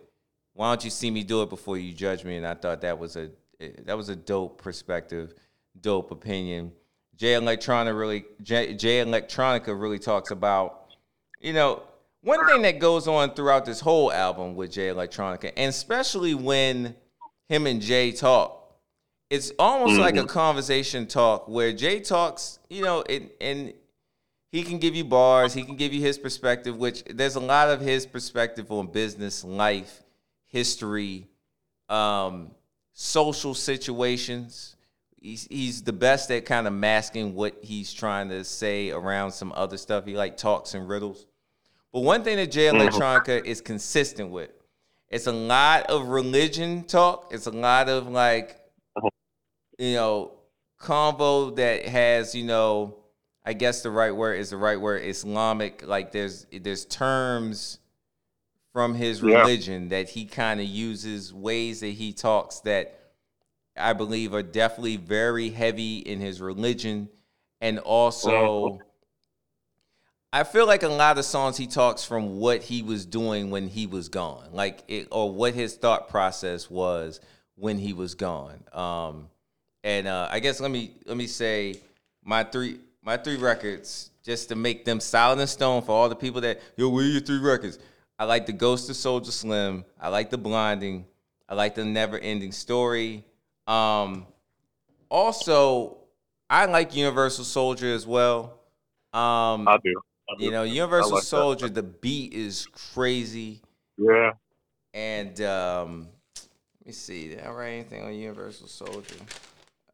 Why don't you see me do it before you judge me? And I thought that was a that was a dope perspective, dope opinion. Jay Electronica really Jay, Jay Electronica really talks about, you know, one thing that goes on throughout this whole album with Jay Electronica, and especially when him and Jay talk, it's almost like a conversation talk where Jay talks, you know, and and he can give you bars, he can give you his perspective, which there's a lot of his perspective on business, life, history, um, social situations. He's, he's the best at kind of masking what he's trying to say around some other stuff. He like talks and riddles. But one thing that Jay Electronica is consistent with, it's a lot of religion talk. It's a lot of like, you know, convo that has, you know, I guess the right word is the right word, Islamic. Like there's there's terms from his Yeah. religion that he kind of uses, ways that he talks that I believe are definitely very heavy in his religion. And also, I feel like a lot of songs he talks from what he was doing when he was gone, like it, or what his thought process was when he was gone. Um, and uh, I guess let me let me say my three my three records just to make them solid in stone for all the people that yo, where are your three records? I like the Ghost of Soulja Slim. I like the Blinding. I like the Never Ending Story. Um, also, I like Universal Soldier as well. Um, I do. I do. you know, Universal like that. Soldier, the beat is crazy. Yeah. And um, let me see. Did I write anything on Universal Soldier?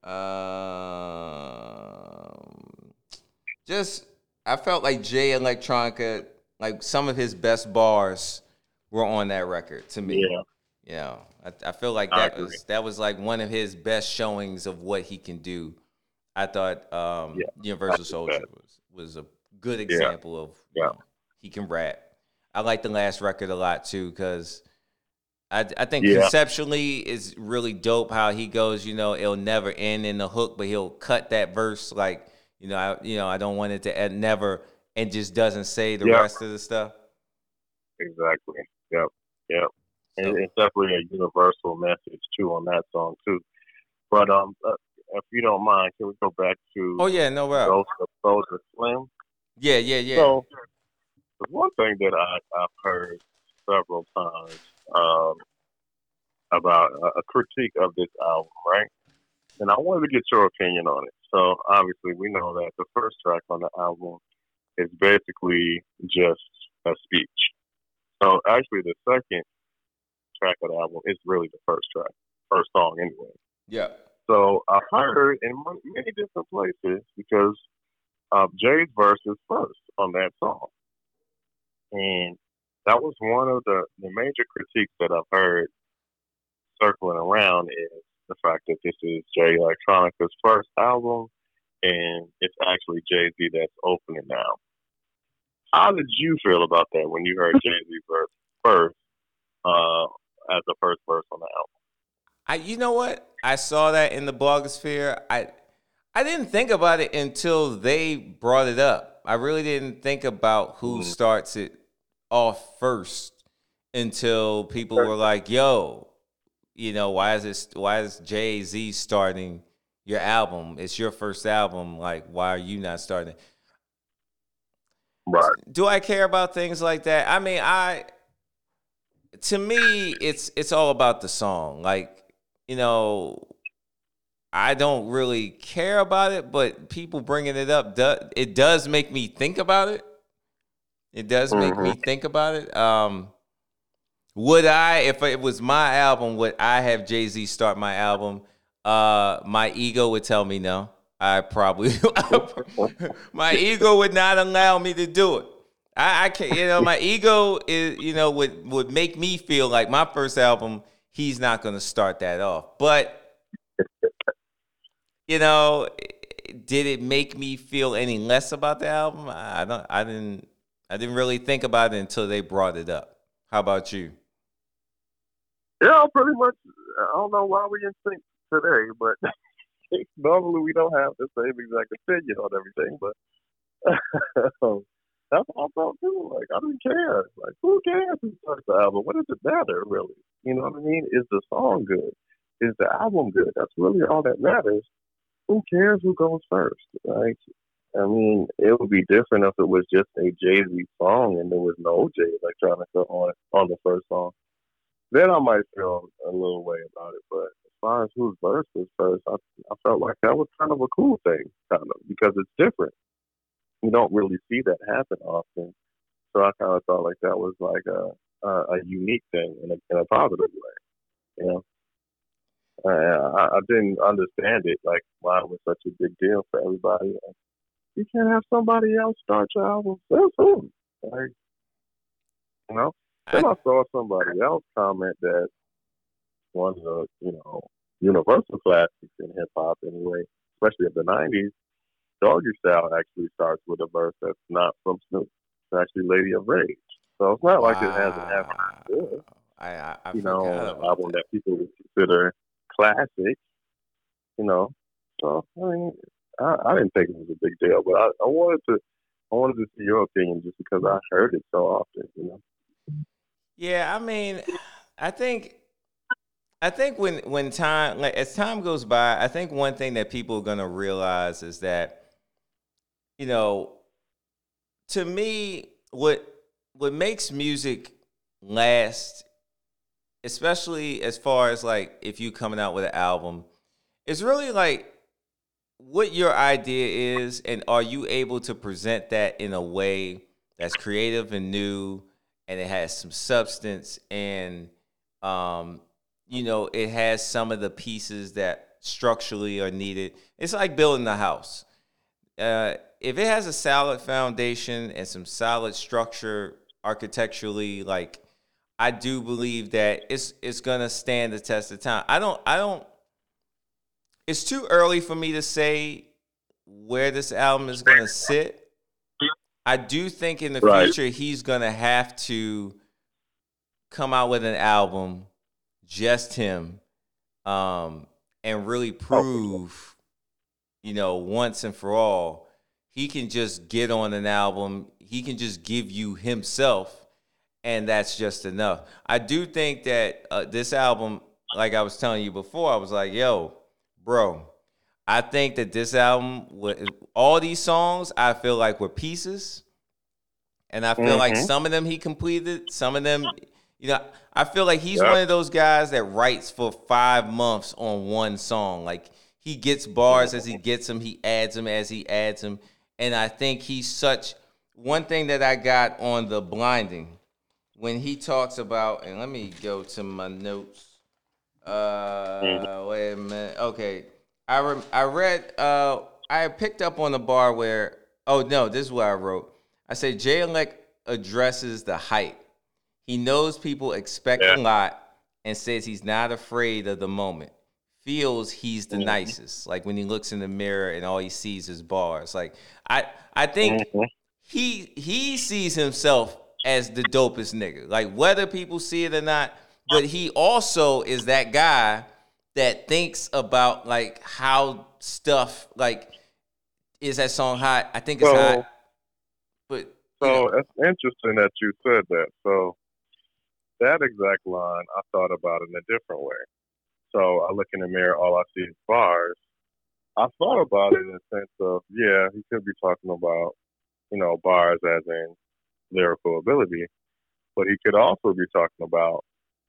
Um, just I felt like Jay Electronica, like some of his best bars were on that record to me. Yeah. I, I feel like that was that was like one of his best showings of what he can do. I thought um, Yeah, Universal Soldier was was a good example of you know, he can rap. I like the last record a lot too because I I think Yeah. conceptually is really dope how he goes. You know, it'll never end in the hook, but he'll cut that verse like you know I you know I don't want it to end never and just doesn't say the Yeah. rest of the stuff. Exactly. Yep. Yep. So- And it's definitely a universal message too on that song too. But um, uh, if you don't mind, can we go back to Oh yeah, no of Soulja Slim? Yeah, yeah, yeah. So, there's one thing that I, I've heard several times um, about a, a critique of this album, right? And I wanted to get your opinion on it. So, obviously, we know that the first track on the album is basically just a speech. So, actually, the second track of the album is really the first track, first song, anyway. yeah. So I heard in many different places because uh, Jay's verse is first on that song, and that was one of the, the major critiques that I've heard circling around is the fact that this is Jay Electronica's first album, and it's actually Jay Z that's opening now. How did you feel about that when you heard Jay Z verse first uh, as the first verse on the album? I you know what? I saw that in the blogosphere. I I didn't think about it until they brought it up. I really didn't think about who Mhm. starts it off first until people were like, "Yo, you know, why is this? Why is Jay Z starting your album? It's your first album. Like, why are you not starting?" Right. do I care about things like that? I mean, I to me, it's it's all about the song. Like, you know, I don't really care about it, but people bringing it up, do, it does make me think about it. It does make me think about it. Um, would I, if it was my album, would I have Jay Z start my album? Uh, my ego would tell me no. I probably, my ego would not allow me to do it. I, I can't, you know, my ego is, you know, would would make me feel like my first album, he's not going to start that off. But, you know, did it make me feel any less about the album? I don't, I didn't, I didn't really think about it until they brought it up. How about you? Yeah, pretty much. I don't know why we're in sync today, but normally we don't have the same exact opinion on everything. But that's all I felt too. Like I didn't care. Like who cares who starts the album? What does it matter, really? You know what I mean? Is the song good? Is the album good? That's really all that matters. Who cares who goes first? Like I mean, it would be different if it was just a Jay Z song and there was no Jay Electronica on on the first song then I might feel a little way about it. But as far as whose verse was first, I, I felt like that was kind of a cool thing, kind of, because it's different. You don't really see that happen often. So I kind of thought like that was like a a, a unique thing in a, in a positive way. You know, I, I, I didn't understand it like why it was such a big deal for everybody. You can't have somebody else start your album. That's who. Like, you know. Then I saw somebody else comment that one of the, you know, universal classics in hip hop anyway, especially of the nineties, Doggy Style actually starts with a verse that's not from Snoop. It's actually Lady of Rage. So it's not like it hasn't happened before. I, I, I You know, an album that. that people would consider classic. You know. So I mean I, I didn't think it was a big deal, but I, I wanted to I wanted to see your opinion just because I heard it so often, you know. Yeah, I mean, I think I think when when time like as time goes by, I think one thing that people are gonna realize is that, you know, to me, what what makes music last, especially as far as like if you coming out with an album, is really like what your idea is and are you able to present that in a way that's creative and new and it has some substance and um you know it has some of the pieces that structurally are needed? It's like building a house. Uh if it has a solid foundation and some solid structure architecturally like i do believe that it's it's gonna stand the test of time. I don't i don't it's too early for me to say where this album is gonna sit I do think in the Right. future he's gonna have to come out with an album, just him, um, and really prove, you know, once and for all, he can just get on an album. He can just give you himself, and that's just enough. I do think that uh, this album, like I was telling you before, I was like, yo, bro. I think that this album, all these songs, I feel like were pieces, and I feel like Mhm. some of them he completed, some of them, you know, I feel like he's Yep. one of those guys that writes for five months on one song. Like he gets bars as he gets them, he adds them as he adds them, and I think he's such. One thing that I got on the blinding when he talks about, and let me go to my notes. Uh, wait a minute. Okay, I rem- I read. Uh, I picked up on the bar where. Oh no, this is what I wrote. I said Jay Elect addresses the hype. He knows people expect Yeah. a lot and says he's not afraid of the moment. Feels he's the Mhm. nicest. Like when he looks in the mirror and all he sees is bars. Like I I think Mhm. he he sees himself as the dopest nigga. Like whether people see it or not, but he also is that guy that thinks about like how stuff like is that song hot? I think it's Well- hot. but So know, it's interesting that you said that. So that exact line, I thought about in a different way. So I look in the mirror, all I see is bars. I thought about it in the sense of, yeah, he could be talking about, you know, bars as in lyrical ability, but he could also be talking about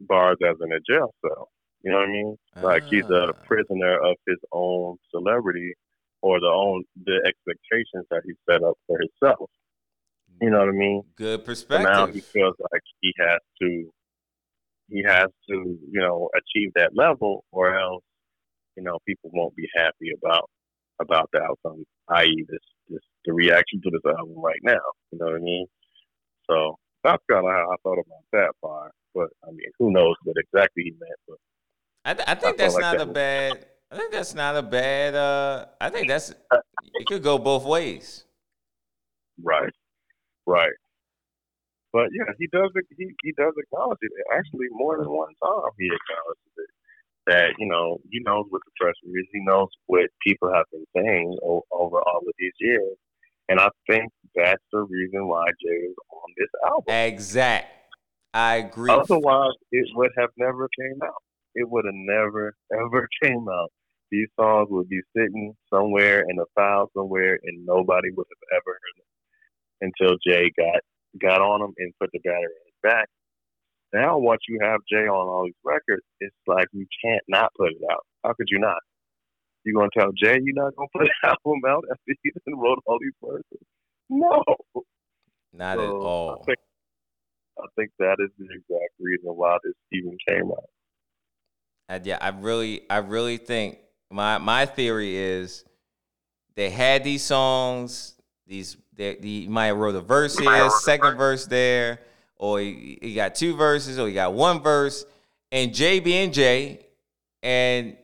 bars as in a jail cell. You know what I mean? Like he's a Ah. prisoner of his own celebrity or the own the expectations that he set up for himself. You know what I mean? good So perspective. now he feels like he has to he has to, you know, achieve that level or else, you know, people won't be happy about about the outcome, i.e. this this the reaction to this album right now. You know what I mean? So that's kinda how I thought about that part. But I mean, who knows what exactly he meant, but I, th- I think felt that's like not that a was- bad. I think that's not a bad. Uh, I think that's it could go both ways. Right, right. But yeah, he does. He he does acknowledge it. Actually, more than one time, he acknowledges it. That you know, he knows what the pressure is. He knows what people have been saying o- over all of these years, and I think that's the reason why Jay is on this album. Exact. I agree. Otherwise, it would have never came out. It would have never ever came out. These songs would be sitting somewhere in a file somewhere, and nobody would have ever heard them until Jay got got on them and put the battery in his back. Now, once you have Jay on all these records, it's like you can't not put it out. How could you not? You gonna tell Jay you're not gonna put an album out after he done wrote all these verses? No. Not at So, all. I think, that is the exact reason why this even came out. And yeah, I really, I really think my my theory is they had these songs. These they, he might have wrote a verse here, second verse there, or he, he got two verses, or he got one verse, and Jay being Jay, and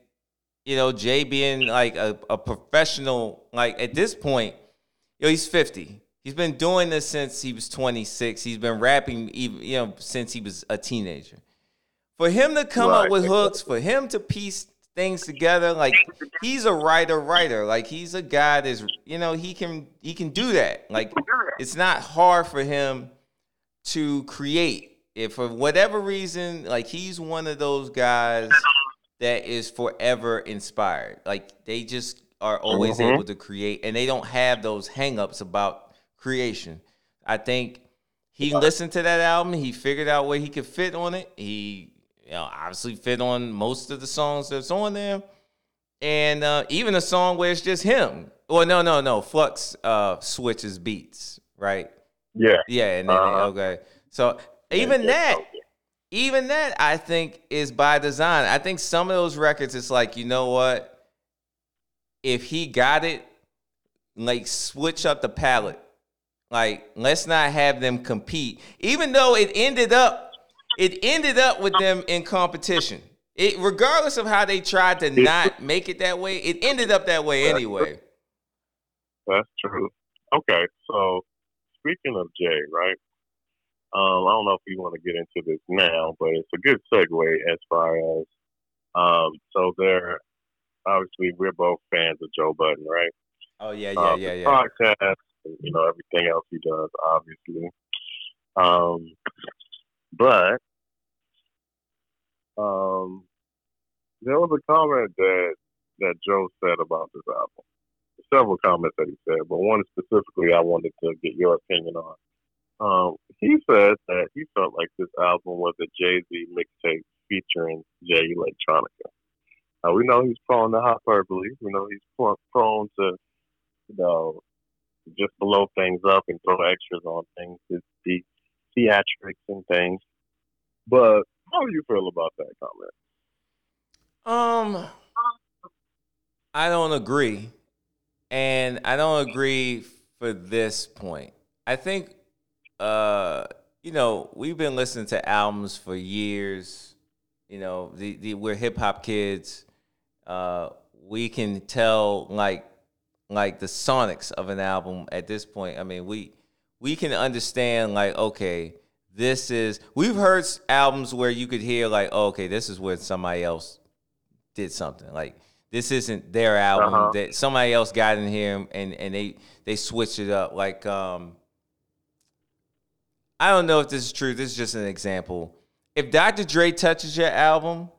you know Jay being like a, a professional. Like at this point, yo, he's fifty. He's been doing this since he was twenty six. He's been rapping even you know since he was a teenager for him to come up with hooks, for him to piece things together, like he's a writer, writer. Like he's a guy that's you know he can he can do that. Like it's not hard for him to create. If for whatever reason, like he's one of those guys that is forever inspired. Like they just are always Mhm. able to create, and they don't have those hangups about creation. I think he listened to that album. He figured out where he could fit on it. He, you know, obviously fit on most of the songs that's on there, and uh, even a song where it's just him. Well, no, no, no. Flux uh, switches beats, right? Yeah. Yeah, and then Uh-huh. okay. So even that, even that, I think is by design. I think some of those records, it's like you know what? If he got it, like switch up the palette. Like let's not have them compete. Even though it ended up, it ended up with them in competition. It regardless of how they tried to not make it that way, it ended up that way anyway. That's true. Okay, so speaking of Jay, right? Um, I don't know if you want to get into this now, but it's a good segue as far as um, so there. Obviously, we're both fans of Joe Budden, right? Oh yeah, yeah, um, yeah, yeah. podcast, you know, everything else he does, obviously. Um, but um, there was a comment that that Joe said about this album. Several comments that he said, but one specifically I wanted to get your opinion on. Um, he said that he felt like this album was a Jay Z mixtape featuring Jay Electronica. Now we know he's prone to hyperbole. We know he's prone to you know, just blow things up and throw extras on things. It's the theatrics and things. But how do you feel about that comment? Um, I don't agree, and I don't agree for this point. I think, uh, you know, we've been listening to albums for years. You know, the, the we're hip hop kids. Uh, we can tell like like the sonics of an album at this point. I mean, we we can understand like okay, this is we've heard albums where you could hear like oh, okay, this is where somebody else did something. Like this isn't their album Uh-huh. that somebody else got in here and and they they switched it up. Like um I don't know if this is true. This is just an example. If Dr. Dre touches your album,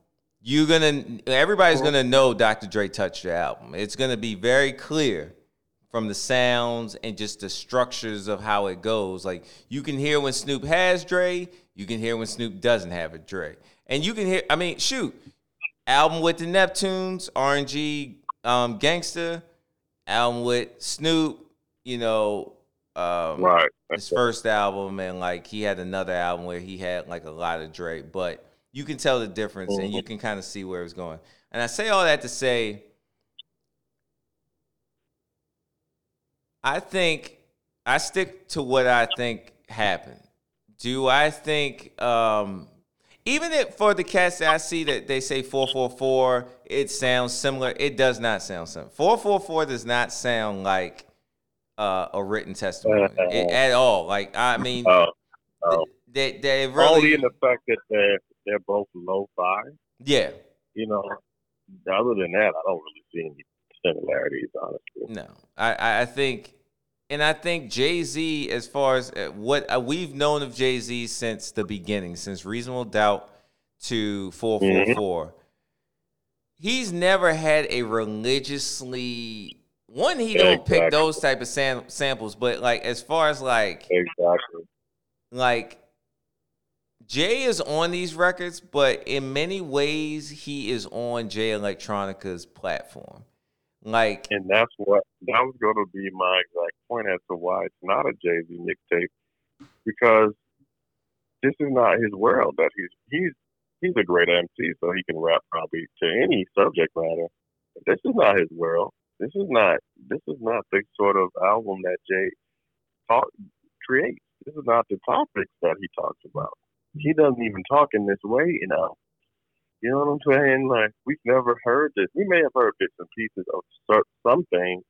you're gonna everybody's gonna know Dr. Dre touched your album. It's gonna be very clear from the sounds and just the structures of how it goes. Like you can hear when Snoop has Dre, you can hear when Snoop doesn't have a Dre. And you can hear, I mean, shoot, album with the Neptunes, R&G um, Gangsta, album with Snoop, you know, um, Right. his first album, and like he had another album where he had like a lot of Dre, but you can tell the difference and you can kind of see where it's going. And I say all that to say, I think I stick to what I think happened. Do I think um even if for the cats that I see that they say 444, it sounds similar. It does not sound similar. 444 does not sound like uh, a written testimony it- at all. Like I mean, Uh, oh. they they only in the fact that they're they're both low fi. yeah You know, other than that, I don't really see any similarities. Honestly, No, I- I think, and I think Jay Z, as far as uh, what uh, we've known of Jay Z since the beginning, since Reasonable Doubt to Four Four Four, he's never had a religiously one. He don't pick those type of sam- samples, but like as far as like exactly. like Jay is on these records, but in many ways he is on Jay Electronica's platform. Like And that's what that was going to be my exact point as to why it's not a Jay Z mixtape because this is not his world. That he's he's he's a great MC, so he can rap probably to any subject matter. But this is not his world. This is not this is not the sort of album that Jay talk, creates. This is not the topics that he talks about. He doesn't even talk in this way, you know. You know what I'm saying? Like we've never heard this. We may have heard bits and pieces of cer- some things,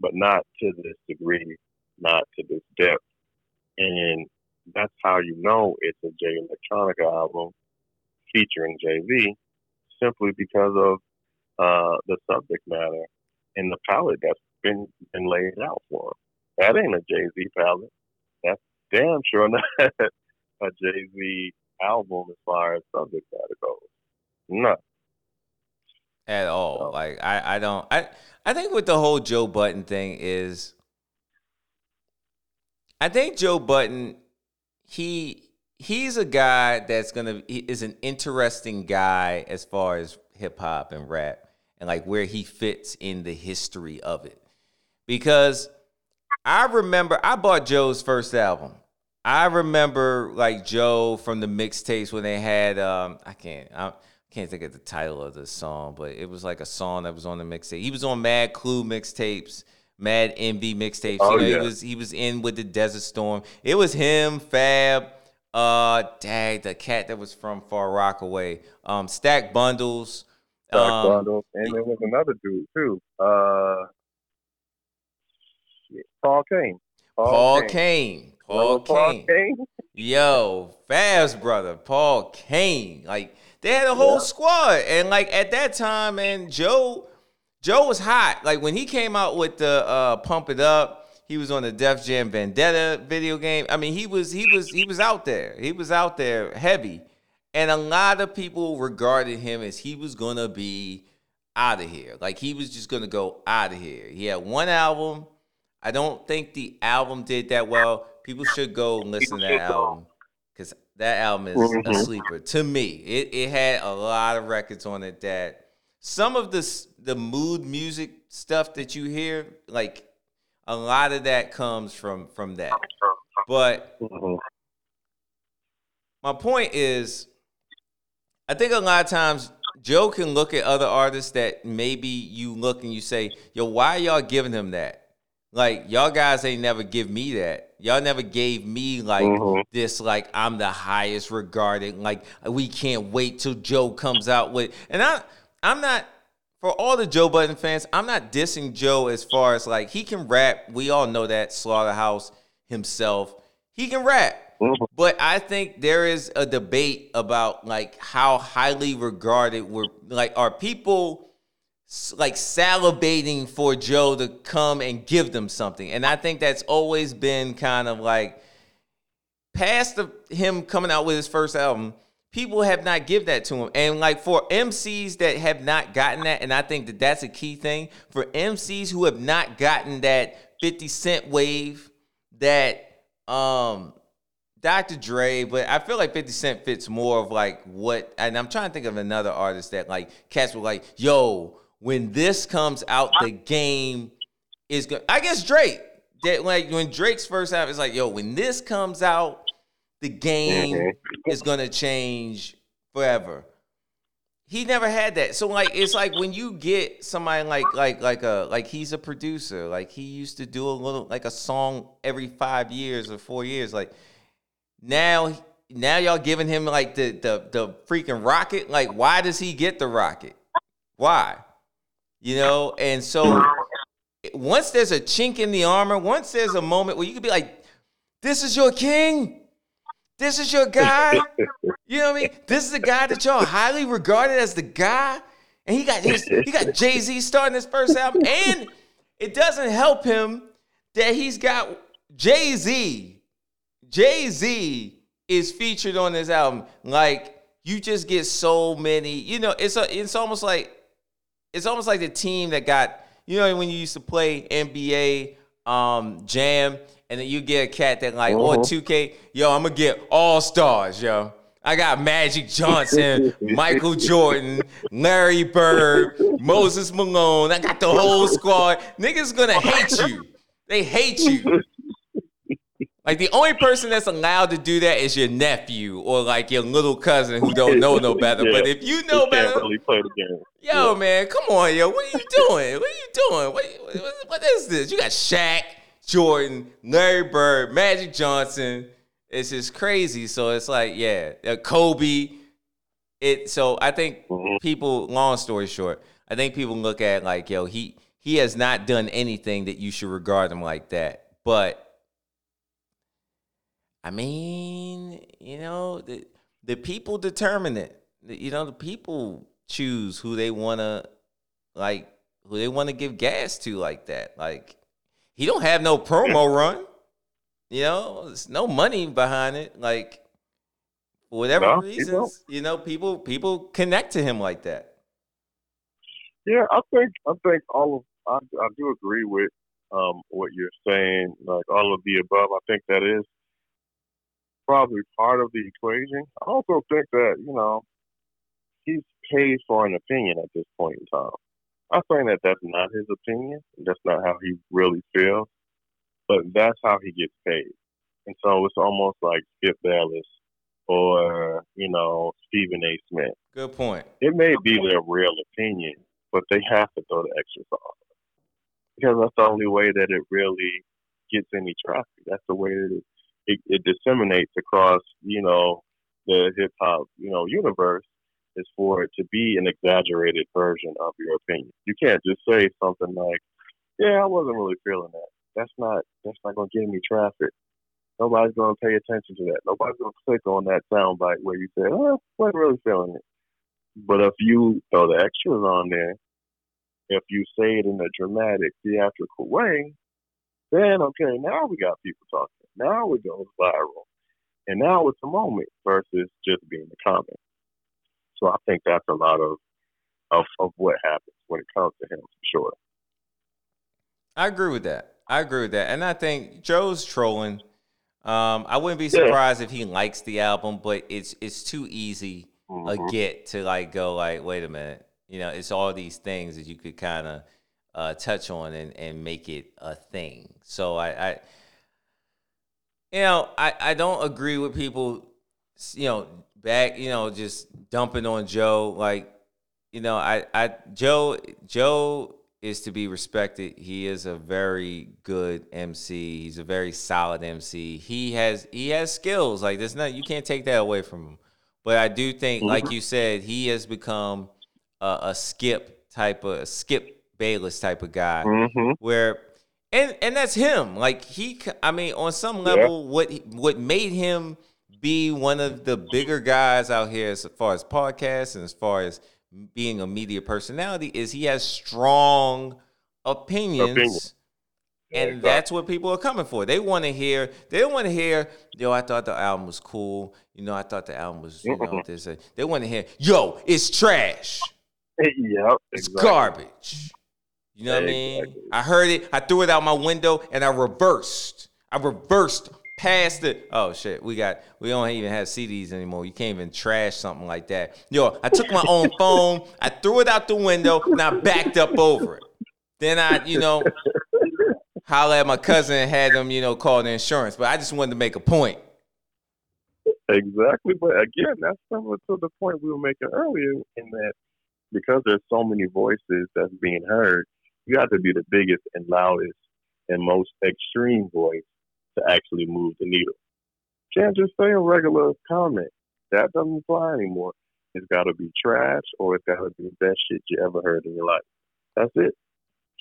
but not to this degree, not to this depth. And that's how you know it's a Jay Electronica album featuring Jay Z, simply because of uh, the subject matter and the palette that's been been laid out for him. That ain't a Jay Z palette. That's damn sure not a Jay Z album as far as subject matter goes. No. at all. No. Like I, I don't I I think with the whole Joe Budden thing is I think Joe Budden he he's a guy that's gonna he is an interesting guy as far as hip hop and rap and like where he fits in the history of it. Because I remember I bought Joe's first album. I remember like Joe from the mixtapes when they had um I can't I can't think of the title of the song, but it was like a song that was on the mixtape. He was on Mad Clue mixtapes, Mad Envy mixtapes. Oh, you know, yeah. he was he was in with the Desert Storm. It was him, Fab, uh dang, the cat that was from Far Rockaway, um, Stack Bundles. Dark um, Bundle. And there was another dude too. Uh Paul Cain. Paul Cain. Paul Paul Cain. Cain? Yo, fast brother, Paul Cain. Like they had a whole Yeah. squad, and like at that time, man, Joe, Joe was hot. Like when he came out with the uh, "Pump It Up," he was on the Def Jam Vendetta video game. I mean, he was he was he was out there. He was out there heavy, and a lot of people regarded him as he was gonna be out of here. Like he was just gonna go out of here. He had one album. I don't think the album did that well. People should go and listen to that album because that album is a Mhm. sleeper to me. It it had a lot of records on it that some of the the mood music stuff that you hear, like a lot of that comes from from that. But Mhm. my point is, I think a lot of times Joe can look at other artists that maybe you look and you say, "Yo, why y'all giving him that?" Like y'all guys ain't never give me that. Y'all never gave me like Mhm. this. Like I'm the highest regarded. Like we can't wait till Joe comes out with. And I, I'm not for all the Joe Budden fans. I'm not dissing Joe as far as like he can rap. We all know that Slaughterhouse himself. He can rap. Mhm. But I think there is a debate about like how highly regarded we're like are people like salivating for Joe to come and give them something. And I think that's always been kind of like past the him coming out with his first album, people have not give that to him. And like for MCs that have not gotten that, and I think that that's a key thing for MCs who have not gotten that 50 Cent wave, that um Dr. Dre, but I feel like 50 Cent fits more of like what, and I'm trying to think of another artist that like cats were like, yo, when this comes out, the game is good. I guess Drake. That like when Drake's first album, is like, yo, when this comes out, the game Mhm. is gonna change forever. He never had that. So like it's like when you get somebody like like like a like he's a producer, like he used to do a little like a song every five years or four years. Like now now y'all giving him like the the the freaking rocket. Like why does he get the rocket? Why? You know, and so once there's a chink in the armor, once there's a moment where you could be like, this is your king. This is your guy. You know what I mean? This is the guy that y'all highly regarded as the guy. And he got his, he got Jay-Z starting his first album. And it doesn't help him that he's got Jay-Z. Jay-Z is featured on this album. Like, you just get so many, you know, it's a, it's almost like it's almost like the team that got you know when you used to play NBA um, Jam, and then you get a cat that like or Mhm. 2K, yo, I'm gonna get all stars, yo. I got Magic Johnson, Michael Jordan, Larry Bird, Moses Malone. I got the whole squad. Niggas gonna hate you. They hate you. Like the only person that's allowed to do that is your nephew or like your little cousin who don't know no better. Yeah. But if you know He better, really play the game. Yo, man, come on, yo. What are you doing? What are you doing? What, what, what is this? You got Shaq, Jordan, Larry Bird, Magic Johnson. It's just crazy. So it's like, yeah, uh, Kobe. It. So I think Mhm. people. Long story short, I think people look at like, yo, he he has not done anything that you should regard him like that. But I mean, you know, the the people determine it. The- You know, the people choose who they want to like who they want to give gas to like that. Like he don't have no promo run. You know, there's no money behind it. Like for whatever No, reasons, you know, people people connect to him like that. Yeah, I think I think all of I, I do agree with um, what you're saying. Like all of the above, I think that is probably part of the equation. I also think that you know he's paid for an opinion at this point in time. I'm saying that that's not his opinion. That's not how he really feels, but that's how he gets paid. And so it's almost like Skip Bayless or you know Stephen A. Smith Good point. it may be their real opinion, but they have to throw the extra sauce because that's the only way that it really gets any traffic. That's the way that it, it, it disseminates across, you know, the hip hop, you know, universe is for it to be an exaggerated version of your opinion. You can't just say something like, "Yeah, I wasn't really feeling that." That's not that's not going to get any traffic. Nobody's going to pay attention to that. Nobody's going to click on that soundbite where you say, "Oh, I wasn't really feeling it." But if you throw the extras on there, if you say it in a dramatic, theatrical way, then okay, now we got people talking. Now it goes viral. And now it's a moment versus just being a comment. So I think that's a lot of, of, of what happens when it comes to him for sure. I agree with that. I agree with that. And I think Joe's trolling. Um, I wouldn't be Yeah. surprised if he likes the album, but it's it's too easy a Mhm. get to like go like, wait a minute. You know, it's all these things that you could kind of uh, touch on and, and make it a thing. So I, I you know, I, I don't agree with people, you know, back, you know, just dumping on Joe. Like, you know, I, I Joe Joe is to be respected. He is a very good MC. He's a very solid MC. He has he has skills. Like there's not you can't take that away from him. But I do think, like you said, he has become a, a skip type of a skip Bayless type of guy Mhm. where and and that's him like he I mean on some level what what made him be one of the bigger guys out here as far as podcasts and as far as being a media personality is he has strong opinions Opinion. And Exactly. that's what people are coming for. They want to hear. They want to hear. Yo, I thought the album was cool. You know, I thought the album was. You know, this. They want to hear. Yo, it's trash. yep. It's exactly. garbage. You know what I mean? I heard it. I threw it out my window and I reversed. I reversed past it. Oh shit, we got. We don't even have CDs anymore. You can't even trash something like that. Yo, I took my own phone. I threw it out the window and I backed up over it. Then I, you know, holla at my cousin and had them, you know, call the insurance. But I just wanted to make a point. Exactly, but again, that's similar to the point we were making earlier in that because there's so many voices that's being heard, you have to be the biggest and loudest and most extreme voice to actually move the needle. Can't just say a regular comment. That doesn't fly anymore. It's got to be trash or it's got to be the best shit you ever heard in your life. That's it.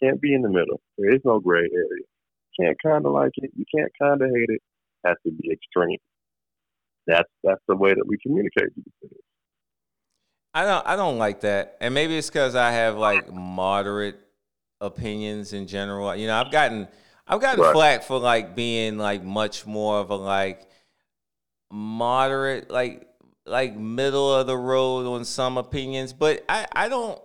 Can't be in the middle. There is no gray area. Can't kind of like it. You can't kind of hate it. Has to be extreme that's that's the way that we communicate. I don't I don't like that. And maybe it's cuz I have like moderate opinions in general. You know, I've gotten I've gotten Right. flack for like being like much more of a like moderate like like middle of the road on some opinions, but I I don't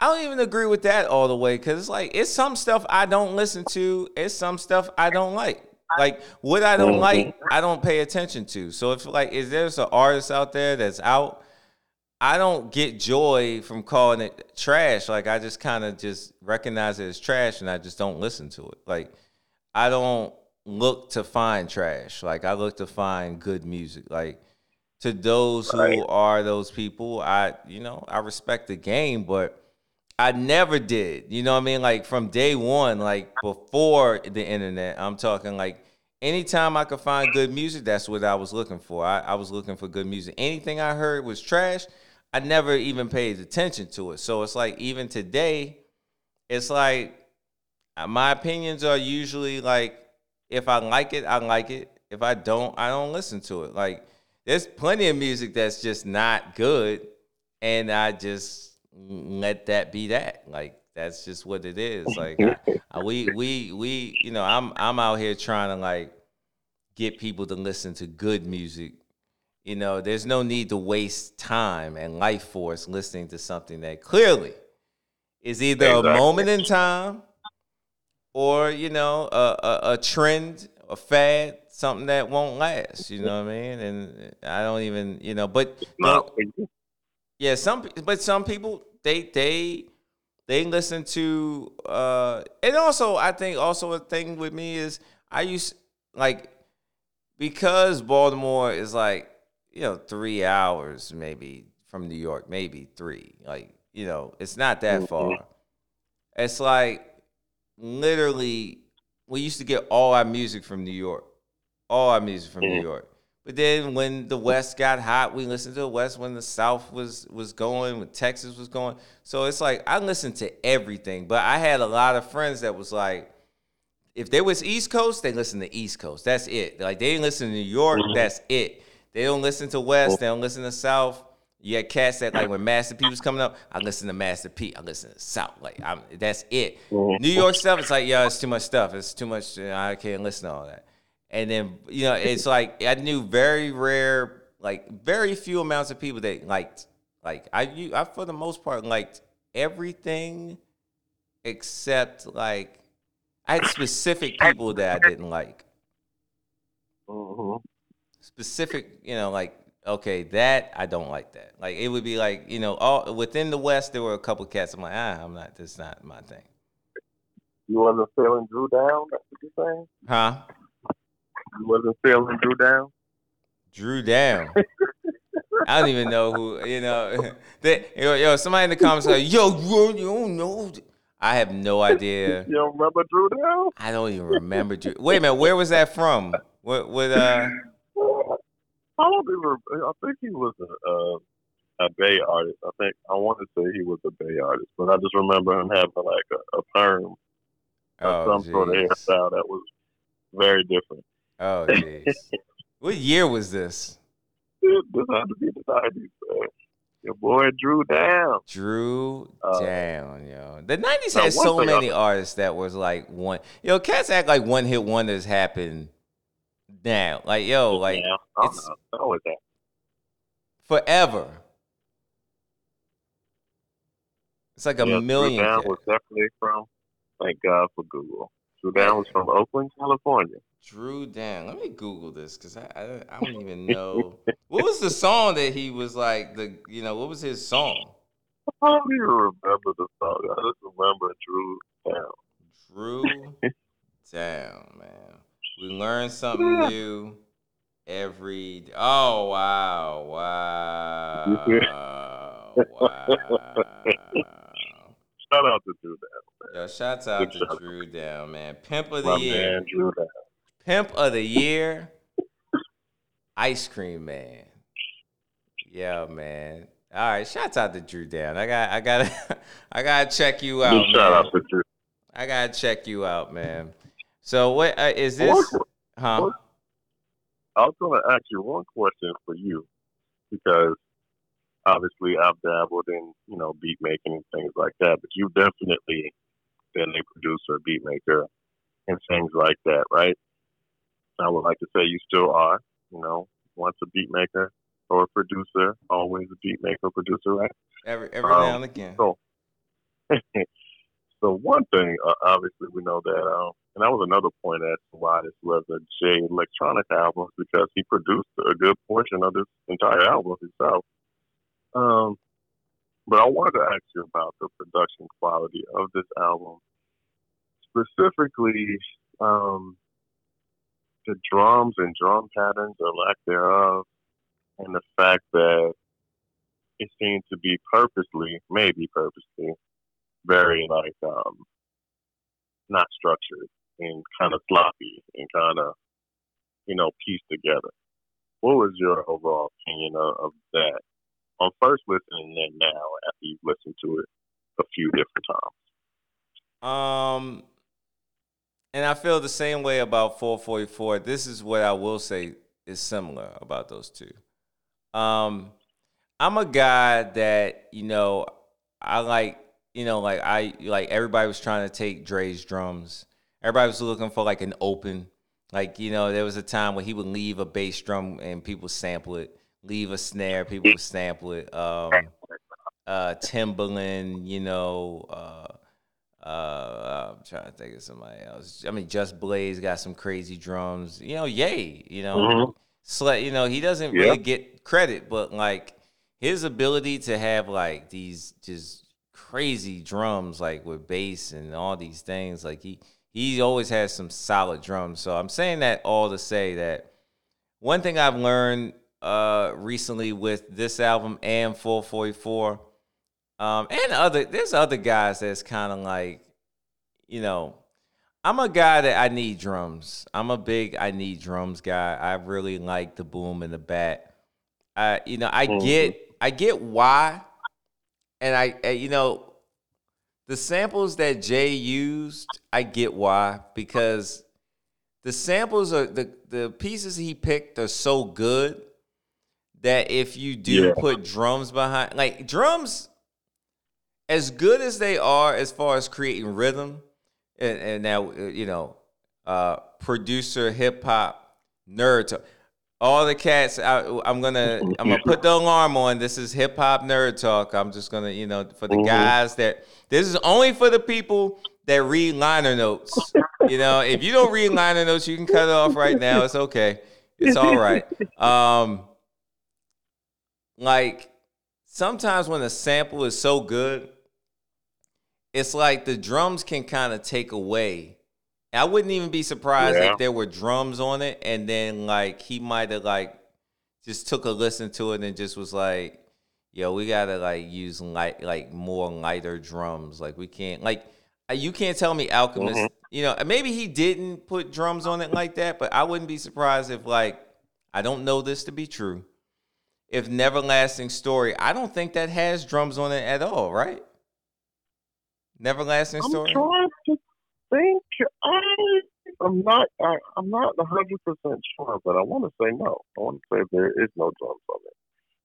I don't even agree with that all the way cuz it's like it's some stuff I don't listen to, it's some stuff I don't like. Like what I don't Mhm. like, I don't pay attention to. So if like is there's an artist out there that's out I don't get joy from calling it trash. Like I just kind of just recognize it as trash and I just don't listen to it. Like I don't look to find trash. Like I look to find good music. Like to those Right. who are those people, I you know, I respect the game, but I never did. You know what I mean? Like from day one, like before the internet, I'm talking like anytime I could find good music, that's what I was looking for. I, I was looking for good music. Anything I heard was trash. I never even paid attention to it. So it's like even today, it's like uh, my opinions are usually like if I like it, I like it. If I don't, I don't listen to it. Like there's plenty of music that's just not good, and I just let that be that. Like that's just what it is. Like I, we we we you know I'm I'm out here trying to like get people to listen to good music. You know, there's no need to waste time and life force listening to something that clearly is either Exactly. a moment in time or you know a, a, a trend, a fad, something that won't last. You know what I mean? And I don't even you know, but No, yeah, some but some people they they they listen to uh and also I think also a thing with me is I used like because Baltimore is like, you know, 3 hours maybe from New York, maybe 3. Like, you know, it's not that Mhm. far. It's like literally we used to get all our music from New York. All our music from New. York. But then when the West got hot, we listened to the West. When the South was was going, when Texas was going, so it's like I listened to everything. But I had a lot of friends that was like, if they was East Coast, they listen to East Coast. That's it. Like they didn't listen to New York. Mhm. That's it. They don't listen to West. They don't listen to South. You had cats that like when Master P was coming up, I listen to Master P. I listen to South. Like I'm, that's it. Mhm. New York stuff, it's like, yeah, it's too much stuff. It's too much. you know, I can't listen to all that. And then, you know, it's like I knew very rare, like very few amounts of people that liked, like I, you, I for the most part liked everything except like I had specific people that I didn't like. Mhm. Specific, you know, like okay, that I don't like that. Like it would be like, you know, all within the West there were a couple cats. I'm like, ah, I'm not. That's not my thing. You wasn't feeling Dru down. That's what you're saying. Huh? You wasn't feeling Dru down. Dru down. I don't even know who, you know. They, yo, yo, somebody in the comments like, yo, yo, you don't know. I have no idea. You don't remember Dru down? I don't even remember Dru. Wait a minute, where was that from? What, what, uh, I don't even. I think he was a uh, a Bay artist. I think I want to say he was a Bay artist, but I just remember him having like a, a perm or oh, some sort of hairstyle that was very different. Oh, jeez. What year was this? Dude, this had to be the nineties, man. Your boy Dru Down. Dru Uh, down, yo. The nineties had so thing I- many artists that was like one. Yo, cats act like one hit wonders happen now. Like yo, like I uh-uh. it's- know. It's always that. forever. It's like a Yeah, million. Dru Down was definitely from. Thank God for Google. Dru Down was from Oakland, California. Dru down. Let me Google this because I, I I don't even know what was the song that he was like the you know what was his song? I don't even remember the song. I just remember Dru Down. Dru down, man. We learn something new every. Oh wow, wow, wow. Shout out to Dru Down, Yo, shouts out Good to shout. Dru Down, man. Pimp of the my year. man Dru Down. Pimp of the year. Ice cream man. Yeah, man. All right, shouts out to Dru Down. I got, I got, I gotta check you out, Big shout man. out to Dru. I gotta check you out, man. So what uh, is this? Huh? one- I was going to ask you one question for you because obviously I've dabbled in, you know, beat making and things like that, but you've definitely been a producer, beat maker, and things like that, right? I would like to say you still are, you know, once a beat maker or a producer, always a beat maker, producer, right? Every every Um, now and again. So, so one thing, uh, obviously, we know that, um, and that was another point as to why this was a Jay Electronica album because he produced a good portion of this entire album himself. Um, but I wanted to ask you about the production quality of this album, specifically um, the drums and drum patterns or lack thereof, and the fact that it seemed to be purposely, maybe purposely, very like um not structured and kind of sloppy and kind of you know pieced together. What was your overall opinion of, of that on first listening and now after you've listened to it a few different times? Um, and I feel the same way about 444. This is what I will say is similar about those two. Um, I'm a guy that you know I like. You know, like I like everybody was trying to take Dre's drums. Everybody was looking for like an open. Like you know, there was a time where he would leave a bass drum and people sample it. Leave a snare, people would sample it. Um, uh, Timbaland, you know. Uh, uh, I'm trying to think of somebody else. I mean, Just Blaze got some crazy drums. You know, Ye. You know, Mhm. Sle- You know, he doesn't Yeah. really get credit, but like his ability to have like these just crazy drums, like with bass and all these things, like he he always has some solid drums. So I'm saying that all to say that one thing I've learned uh recently with this album and 444 um and other there's other guys that's kind of like you know i'm a guy that i need drums i'm a big i need drums guy i really like the boom and the bat i you know i Mhm. get i get why and i, I you know the samples that jay used i get why because the samples are the the pieces he picked are so good that if you do Yeah. put drums behind like drums as good as they are as far as creating rhythm and, and now uh, you know uh producer hip hop nerd talk all the cats I, i'm gonna i'm gonna put the alarm on. This is hip hop nerd talk. I'm just gonna you know for the Mhm. guys that this is only for the people that read liner notes. You know if you don't read liner notes you can cut it off right now. It's okay. It's all right. Um like sometimes when a sample is so good it's like the drums can kind of take away i wouldn't even be surprised Yeah. if there were drums on it and then like he might have like just took a listen to it and just was like yo we gotta like use light like more lighter drums like we can't like uh, you can't tell me alchemist Mhm. you know maybe he didn't put drums on it like that but i wouldn't be surprised if like i don't know this to be true if neverlasting story i don't think that has drums on it at all right neverlasting I'm story trying to think. I, I'm not. I, I'm not 100 percent sure, but I want to say no. I want to say there is no drums on it.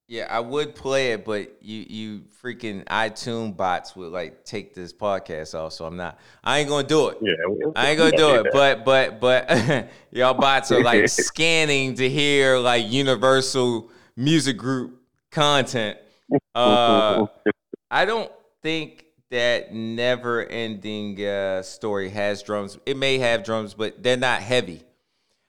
Yeah, I would play it, but you you freaking iTunes bots would like take this podcast off, so I'm not. I ain't gonna do it. Yeah, I ain't gonna do it, but but but y'all bots are like scanning to hear like Universal Music Group content. Uh, I don't think that never ending uh, story has drums. It may have drums, but they're not heavy.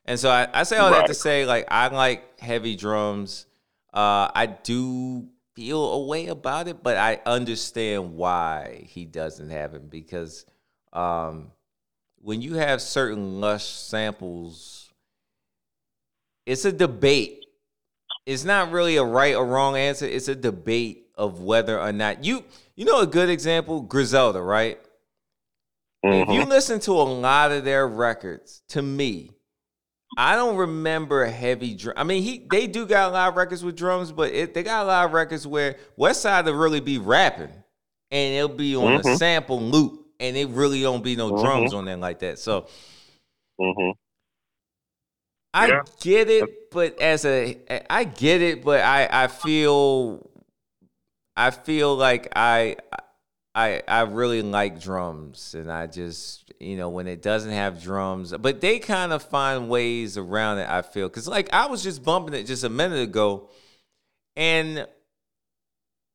And so I, I say all that to say, like, I like heavy drums. Uh, I do feel a way about it, but I understand why he doesn't have it because um, when you have certain lush samples, it's a debate. It's not really a right or wrong answer. It's a debate of whether or not you you know a good example, Griselda, right? Mm-hmm. If you listen to a lot of their records, to me, I don't remember heavy drum. I mean, he they do got a lot of records with drums, but it, they got a lot of records where Westside will really be rapping, and it'll be on Mm-hmm. a sample loop, and it really don't be no drums on there like that. So hmm I Yeah. get it, but as a I get it, but I I feel I feel like I I I really like drums and I just you know when it doesn't have drums, but they kind of find ways around it. I feel because like I was just bumping it just a minute ago, and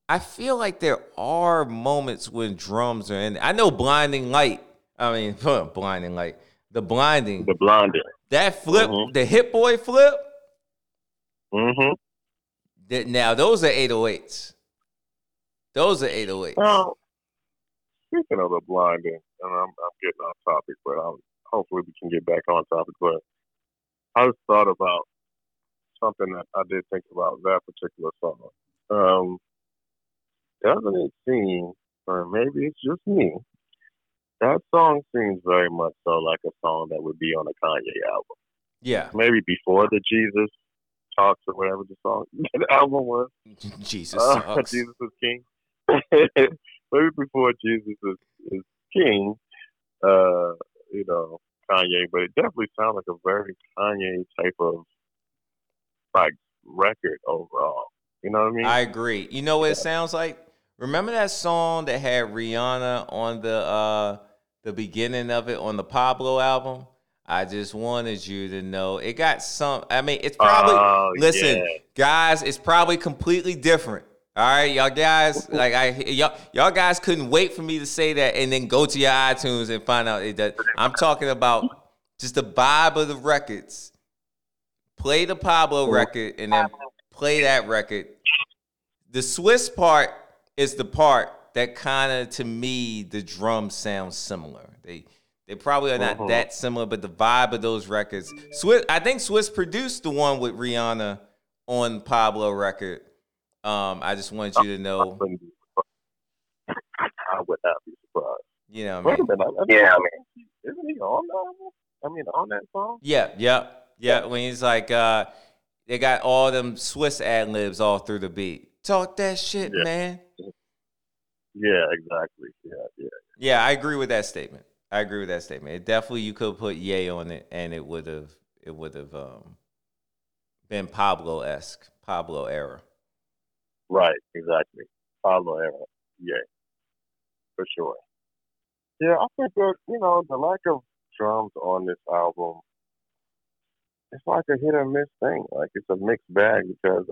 I feel like there are moments when drums are in. I know blinding light. I mean, blinding light. The blinding. The blondie. That flip, Mhm. the hit boy flip. Mm-hmm. That now those are 808s. Those are 808s. Well, speaking of the blinding, and I'm, I'm getting off topic, but I'm, hopefully we can get back on topic. But I just thought about something that I did think about that particular song. Um, doesn't it seem, or maybe it's just me, that song seems very much so like a song that would be on a Kanye album. Yeah. Maybe before the Jesus Talks or whatever the song the album was. Jesus Uh, sucks. Jesus is King. Maybe before Jesus is, is King, uh, you know, Kanye, but it definitely sounds like a very Kanye type of like record overall. You know what I mean? I agree. You know what it sounds like? Remember that song that had Rihanna on the uh the beginning of it on the Pablo album? I just wanted you to know it got some I mean it's probably Oh, listen, yeah. guys, it's probably completely different. All right, y'all guys, like I y'all y'all guys couldn't wait for me to say that and then go to your iTunes and find out it does. I'm talking about just the vibe of the records. Play the Pablo record and then play that record. The Swizz part is the part that kind of to me the drums sound similar. They they probably are not Mhm. that similar, but the vibe of those records. Swizz, I think Swizz produced the one with Rihanna on Pablo record. Um, I just wanted you to know, Wouldn't be surprised. I would not be surprised. you know, what I Wait a mean, minute. I, I yeah, I mean, isn't he on the album? I mean, on that song? yeah, yeah, yeah. When he's like, uh, they got all them Swizz ad libs all through the beat. Talk that shit, Yeah. man. Yeah, exactly. Yeah, yeah. Yeah, I agree with that statement. I agree with that statement. It definitely you could put Ye on it, and it would have it would have um, been Pablo esque, Pablo era. Right, exactly. Pablo era. Yeah, for sure. Yeah, I think that, you know, the lack of drums on this album, it's like a hit or miss thing. Like, it's a mixed bag because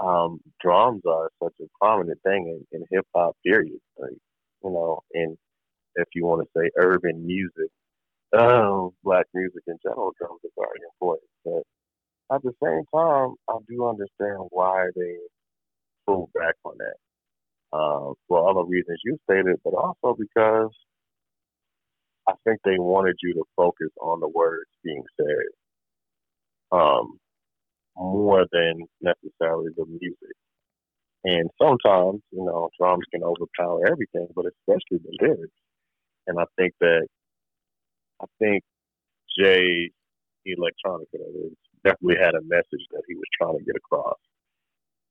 um, drums are such a prominent thing in, in hip hop, period. Like, you know, and if you want to say urban music, um, black music in general, drums are very important. But at the same time, I do understand why they pulled back on that. Um, for the reasons you stated, but also because I think they wanted you to focus on the words being said um, more than necessarily the music. And sometimes, you know, drums can overpower everything, but especially the lyrics. And I think that, I think Jay Electronica definitely had a message that he was trying to get across.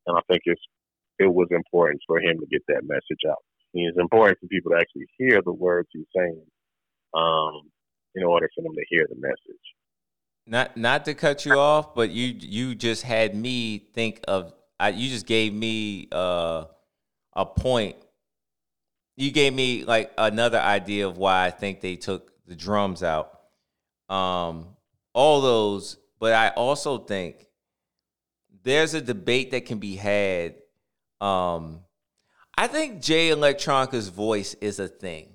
And I think it's it was important for him to get that message out. It's important for people to actually hear the words he's saying um, in order for them to hear the message. Not not to cut you off, but you you just had me think of I, you just gave me uh, a point. You gave me like another idea of why I think they took the drums out. Um, all those, but I also think there's a debate that can be had. Um, I think Jay Electronica's voice is a thing,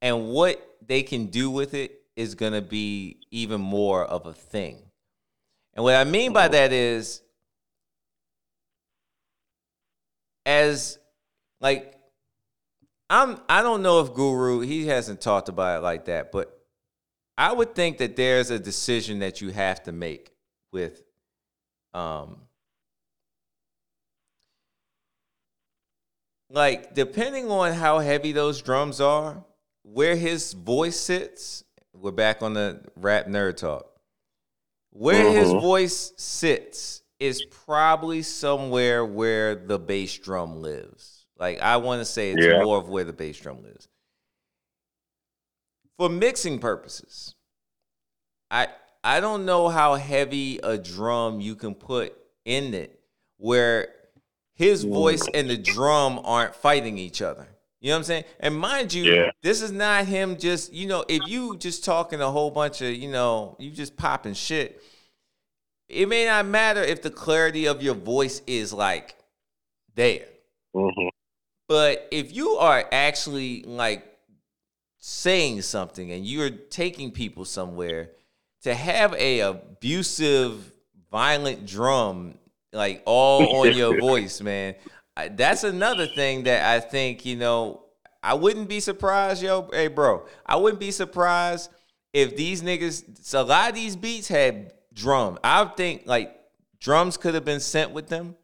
and what they can do with it is going to be even more of a thing. And what I mean by that is, as like, I'm I don't know if Guru he hasn't talked about it like that, but I would think that there's a decision that you have to make with, um, like depending on how heavy those drums are, where his voice sits. We're back on the rap nerd talk. Where his Mhm. voice sits is probably somewhere where the bass drum lives. Like I want to say it's Yeah. more of where the bass drum lives. For mixing purposes, I I don't know how heavy a drum you can put in it where his voice and the drum aren't fighting each other. You know what I'm saying? And mind you, Yeah. this is not him just, you know, if you just talking a whole bunch of, you know, you just popping shit, it may not matter if the clarity of your voice is like there. hmm But if you are actually like saying something and you're taking people somewhere, to have a abusive, violent drum like all on your voice, man, that's another thing that I think you know. I wouldn't be surprised, yo. Hey, bro, I wouldn't be surprised if these niggas. So a lot of these beats had drum. I think like drums could have been sent with them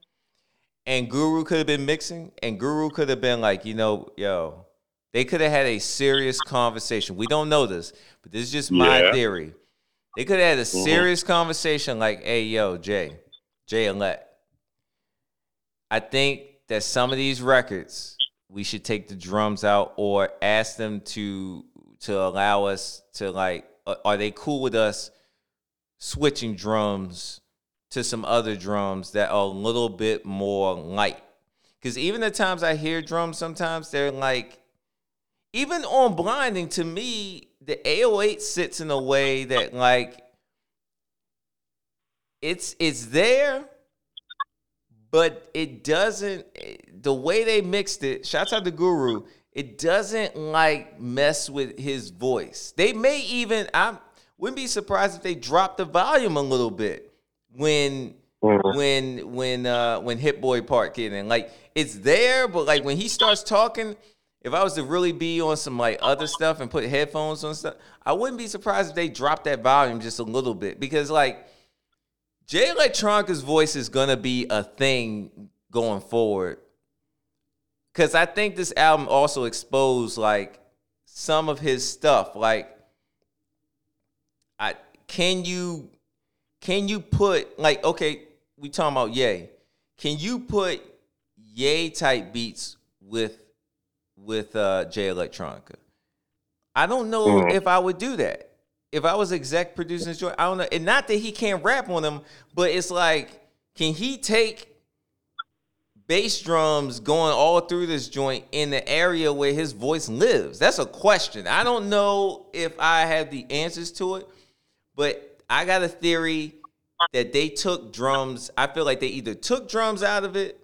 and Guru could have been mixing, and Guru could have been like, you know, yo, they could have had a serious conversation. We don't know this, but this is just my Yeah. theory. They could have had a mm-hmm. serious conversation like, hey, yo, Jay, Jay and Elect. I think that some of these records, we should take the drums out or ask them to to allow us to like, are- they cool with us switching drums to some other drums that are a little bit more light. Because even the times I hear drums, sometimes they're like, even on blinding, to me, the 808 sits in a way that like it's it's there, but it doesn't the way they mixed it, shouts out to Guru, it doesn't like mess with his voice. They may even I wouldn't be surprised if they dropped the volume a little bit when Mhm. when when uh when Hit Boy Park get in. Like it's there, but like when he starts talking, if I was to really be on some like other stuff and put headphones on stuff, I wouldn't be surprised if they dropped that volume just a little bit because like Jay Electronica's voice is gonna be a thing going forward. Cause I think this album also exposed like some of his stuff. Like I can you can you put like okay, we talking about Ye. Can you put Ye type beats with with uh Jay Electronica? I don't know Mhm. if I would do that. If I was exec producing this joint, I don't know. And not that he can't rap on them, but it's like, can he take bass drums going all through this joint in the area where his voice lives? That's a question. I don't know if I have the answers to it, but I got a theory that they took drums. I feel like they either took drums out of it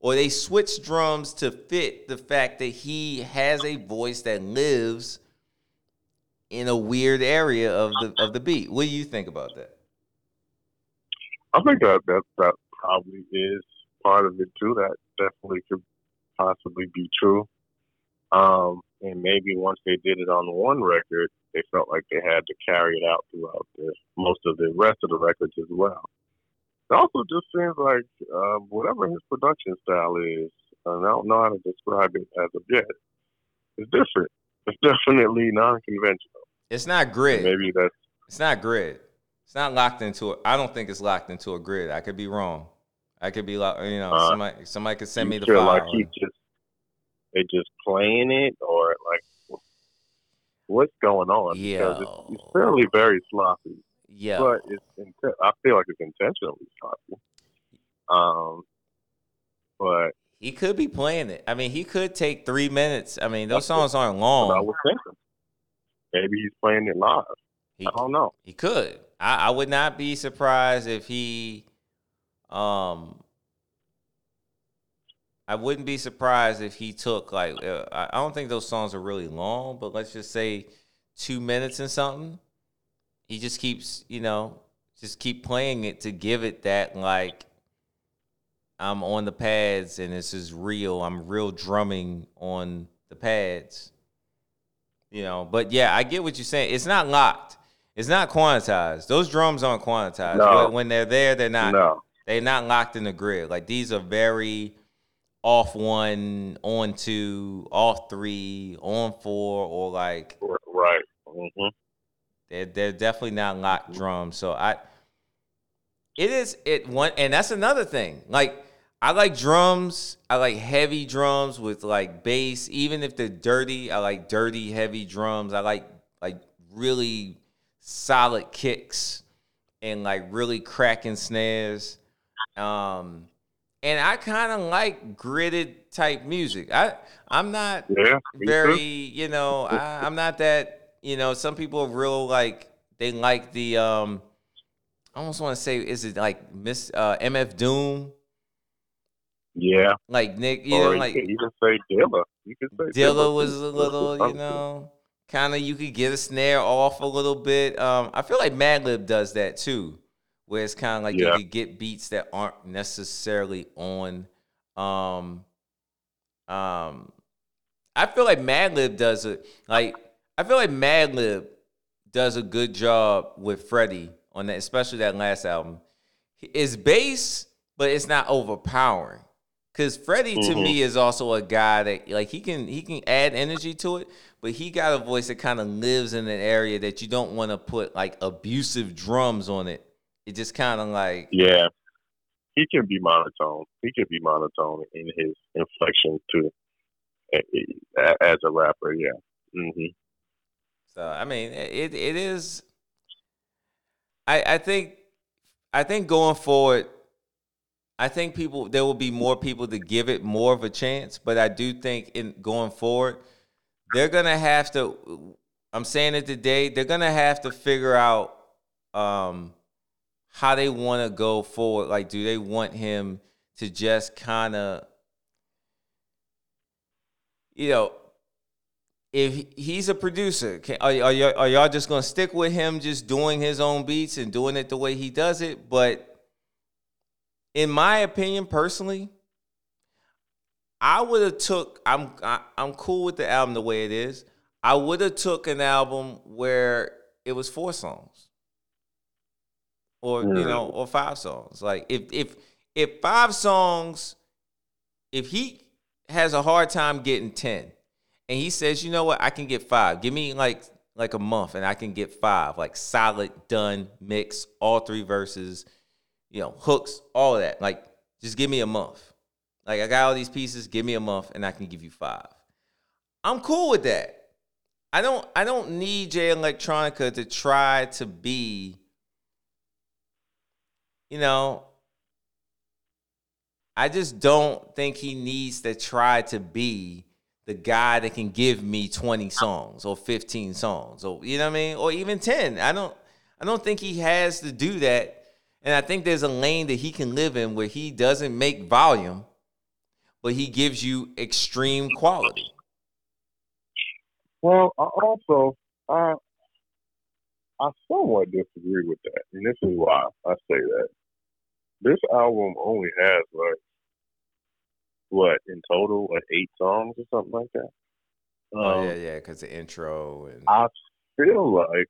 or they switched drums to fit the fact that he has a voice that lives in a weird area of the of the beat. What do you think about that? I think that that that probably is part of it too. That definitely could possibly be true. Um, and maybe once they did it on one record, they felt like they had to carry it out throughout the most of the rest of the records as well. It also just seems like uh, whatever his production style is, and I don't know how to describe it as of yet, it's different. It's definitely non-conventional. It's not grid. Maybe that's It's not grid. It's not locked into it. I don't think it's locked into a grid. I could be wrong. I could be like, you know, Uh, somebody somebody could send me the file. like he just they just playing it or like what's going on because it's, it's fairly very sloppy yeah. but it's inten- I feel like it's intentionally sloppy um but He could be playing it. I mean, he could take three minutes. I mean, those songs aren't what I long. was thinking. Maybe he's playing it live. He, I don't know. he could. I, I would not be surprised if he, um, I wouldn't be surprised if he took like uh, I don't think those songs are really long, but let's just say two minutes and something. He just keeps, you know, just keep playing it to give it that like I'm on the pads and this is real. I'm real drumming on the pads. You know, but yeah, I get what you're saying. It's not locked. It's not quantized. Those drums aren't quantized. No. When- When they're there, they're not no. they're not locked in the grid. Like these are very off one, on two, off three, on four, or like Right. Mm-hmm. they're they're definitely not locked drums. So I it is it one and that's another thing. Like I like drums. I like heavy drums with like bass. Even if they're dirty, I like dirty, heavy drums. I like like really solid kicks and like really cracking snares. Um and I kind of like gritted type music. I I'm not Yeah. very, you know, I, I'm not that, you know, some people are real like they like the um I almost want to say is it like Miss uh MF Doom? Yeah. Like Nick, you or know, like could even say Dilla. You can say Dilla was a little, you know, kind of you could get a snare off a little bit. Um, I feel like Madlib does that too, where it's kind of like Yeah. you could get beats that aren't necessarily on. Um, um, I feel like Madlib does it. Like I feel like Madlib does a good job with Freddie on that, especially that last album. It's bass, but it's not overpowering. Cause Freddie to Mhm. me is also a guy that like he can he can add energy to it, but he got a voice that kind of lives in an area that you don't want to put like abusive drums on it. It just kind of like Yeah. He can be monotone. He can be monotone in his inflection too. a- a- As a rapper, yeah. hmm So I mean, it it is. I I think I think going forward, I think people there will be more people to give it more of a chance. But I do think in going forward, they're gonna have to. I'm saying it today. They're gonna have to figure out um, how they want to go forward. Like, do they want him to just kind of, you know, if he's a producer, can, are, are, y'all, are y'all just gonna stick with him just doing his own beats and doing it the way he does it? But in my opinion, personally, I would have took. I'm I, I'm cool with the album the way it is. I would have took an album where it was four songs, or you know, or five songs. Like if if if five songs, if he has a hard time getting ten, and he says, you know what, I can get five. Give me like like a month, and I can get five, like solid, done, mix, all three verses, you know, hooks, all of that. Like just give me a month. Like I got all these pieces, give me a month, and I can give you five. I'm cool with that. I don't I don't need Jay Electronica to try to be, you know, I just don't think he needs to try to be the guy that can give me 20 songs or 15 songs or you know what I mean or even 10. I don't I don't think he has to do that. And I think there's a lane that he can live in where he doesn't make volume but he gives you extreme quality. Well, I also, I, I somewhat disagree with that, and this is why I say that. This album only has like what in total, like eight songs or something like that. Oh Um, yeah, yeah, because the intro and I feel like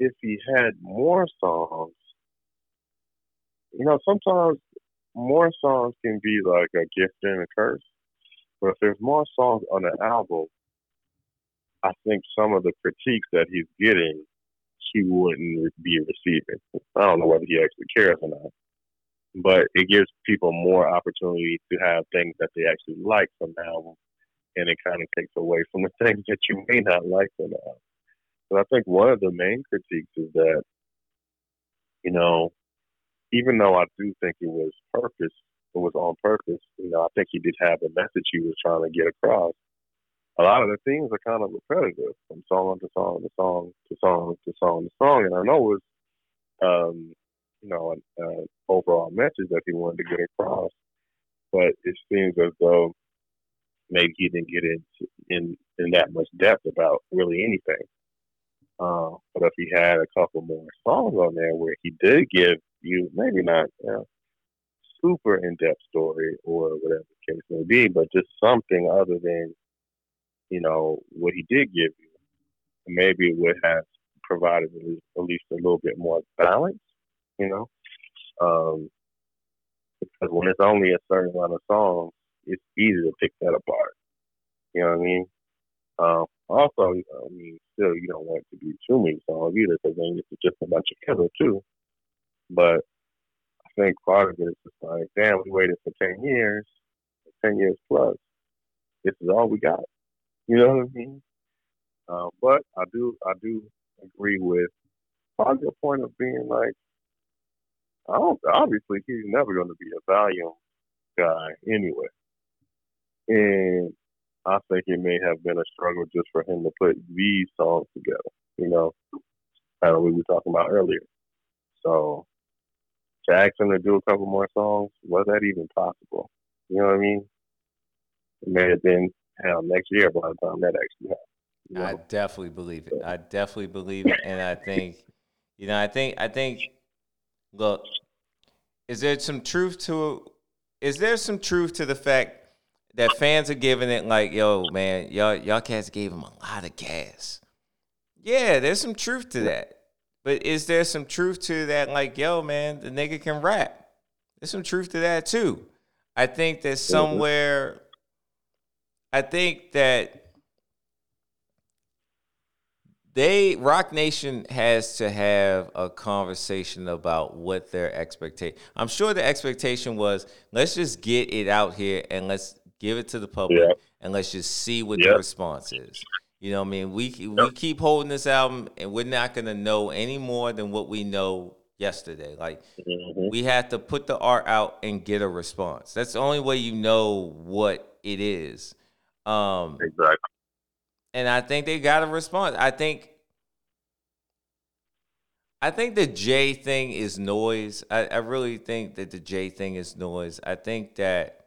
if he had more songs, you know, sometimes more songs can be like a gift and a curse. But if there's more songs on an album, I think some of the critiques that he's getting, he wouldn't be receiving. I don't know whether he actually cares or not. But it gives people more opportunity to have things that they actually like from the album. And it kind of takes away from the things that you may not like from the album. But I think one of the main critiques is that, you know, even though I do think it was purpose it was on purpose. You know, I think he did have a message he was trying to get across. A lot of the themes are kind of repetitive from song to song to song to song to song to song, and I know it was, um, you know, an, an overall message that he wanted to get across, but it seems as though maybe he didn't get into in in that much depth about really anything. Uh, but if he had a couple more songs on there where he did give you maybe not uh, super in depth story or whatever the case may be, but just something other than you know what he did give you, maybe it would have provided at least, a little bit more balance. You know, um, because when it's only a certain amount of songs, it's easy to pick that apart. You know what I mean? Uh, also, I mean, still, you don't want it to be too many songs either, because then it's just a bunch of filler too. But I think part of it is just like, damn, we waited for ten years, ten years plus. This is all we got. You know what I mean? Uh, but I do, I do agree with probably a point of being like, I don't, obviously he's never going to be a volume guy anyway. And I think it may have been a struggle just for him to put these songs together, you know, kind of what we were talking about earlier. So Jackson to do a couple more songs, was that even possible? You know what I mean? It may have been hell next year by the time that actually happened. You know? I definitely believe it. I definitely believe it, and I think, you know, I think, I think, look, is there some truth to? Is there some truth to the fact that fans are giving it like, yo, man, y'all, y'all cats gave him a lot of gas. Yeah, there's some truth to that. But is there some truth to that? Like, yo, man, the nigga can rap. There's some truth to that too. I think that somewhere, I think that they Roc Nation has to have a conversation about what their expectation. I'm sure the expectation was let's just get it out here and let's give it to the public, Yeah. and let's just see what Yeah. the response is. You know, what I mean, we we keep holding this album, and we're not gonna know any more than what we know yesterday. Like Mhm. we have to put the art out and get a response. That's the only way you know what it is. Um, Exactly. and I think they got a response. I think I think the J thing is noise. I, I really think that the J thing is noise. I think that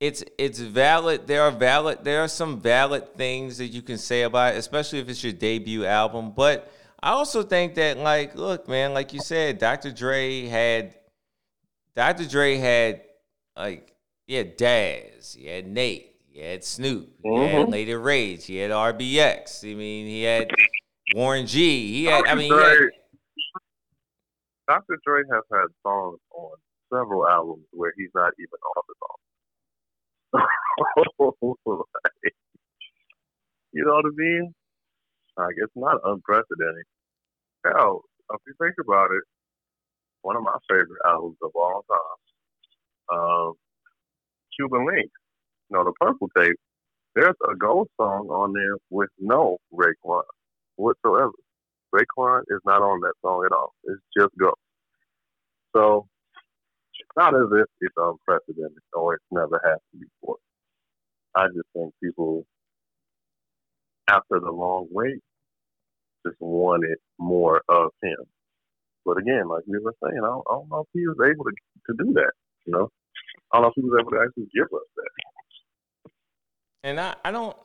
it's it's valid. There are valid there are some valid things that you can say about it, especially if it's your debut album. But I also think that like, look, man, like you said, Dr. Dre had Dr. Dre had like he had Daz, he had Nate, he had Snoop, he had Mhm. Lady Rage, he had RBX. I mean, he had Warren G. He had I mean, he Dre, had, Dr. Dre has had songs on several albums where he's not even on the song. Like, you know what I mean? Like it's not unprecedented. Hell, if you think about it, one of my favorite albums of all time, um, Cuban Linx. You know, the Purple Tape. There's a gold song on there with no Raekwon whatsoever. Raekwon is not on that song at all. It's just go. So not as if it's unprecedented or it's never happened before. I just think people, after the long wait, just wanted more of him. But again, like we were saying, I don't, I don't know if he was able to to do that. You know, I don't know if he was able to actually give us that. and I, I don't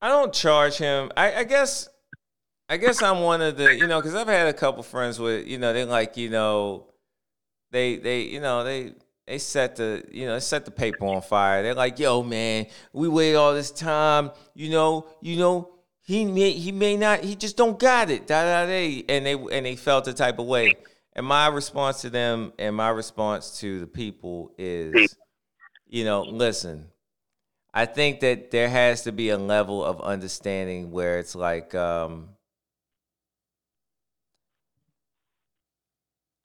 I don't charge him. I, I guess I guess I'm one of the you know because I've had a couple friends with you know they like you know they they you know they they set the you know set the paper on fire. They're like, yo man, we wait all this time. You know you know he may he may not he just don't got it. Da da da. And they and they felt the type of way. And my response to them and my response to the people is, you know, listen. I think that there has to be a level of understanding where it's like, um,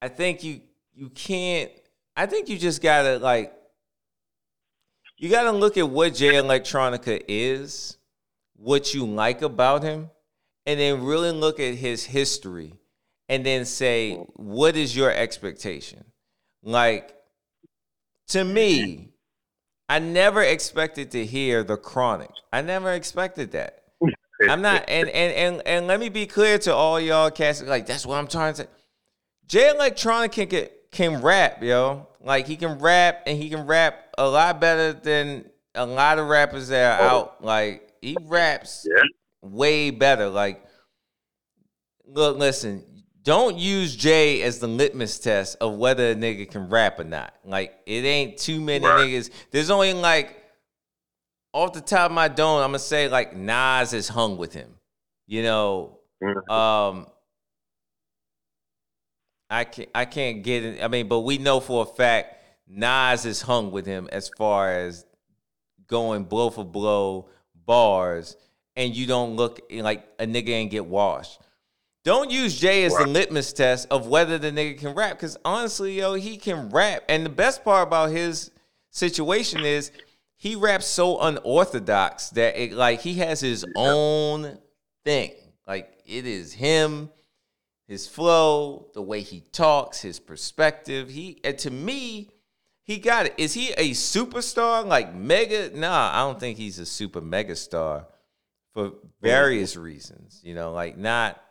I think you you can't. I think you just gotta like, you gotta look at what Jay Electronica is, what you like about him, and then really look at his history and then say, what is your expectation? Like, to me, I never expected to hear the chronic. I never expected that. I'm not and and and and let me be clear to all y'all cats like that's what I'm trying to. Jay Electronica can get can rap, yo. Like he can rap and he can rap a lot better than a lot of rappers that are Oh. out. Like he raps Yeah. way better. Like, look, listen, don't use Jay as the litmus test of whether a nigga can rap or not. Like, it ain't too many Right. niggas. There's only like, off the top of my dome, I'm gonna say like Nas is hung with him. You know, Mhm. um, I can't I can't get it. I mean, but we know for a fact Nas is hung with him as far as going blow for blow bars, and you don't look like a nigga ain't get washed. Don't use Jay as the litmus test of whether the nigga can rap, because honestly, yo, he can rap. And the best part about his situation is he raps so unorthodox that it like he has his own thing. Like it is him, his flow, the way he talks, his perspective. He and to me, he got it. Is he a superstar like mega? Nah, I don't think he's a super mega star for various reasons. You know, like not.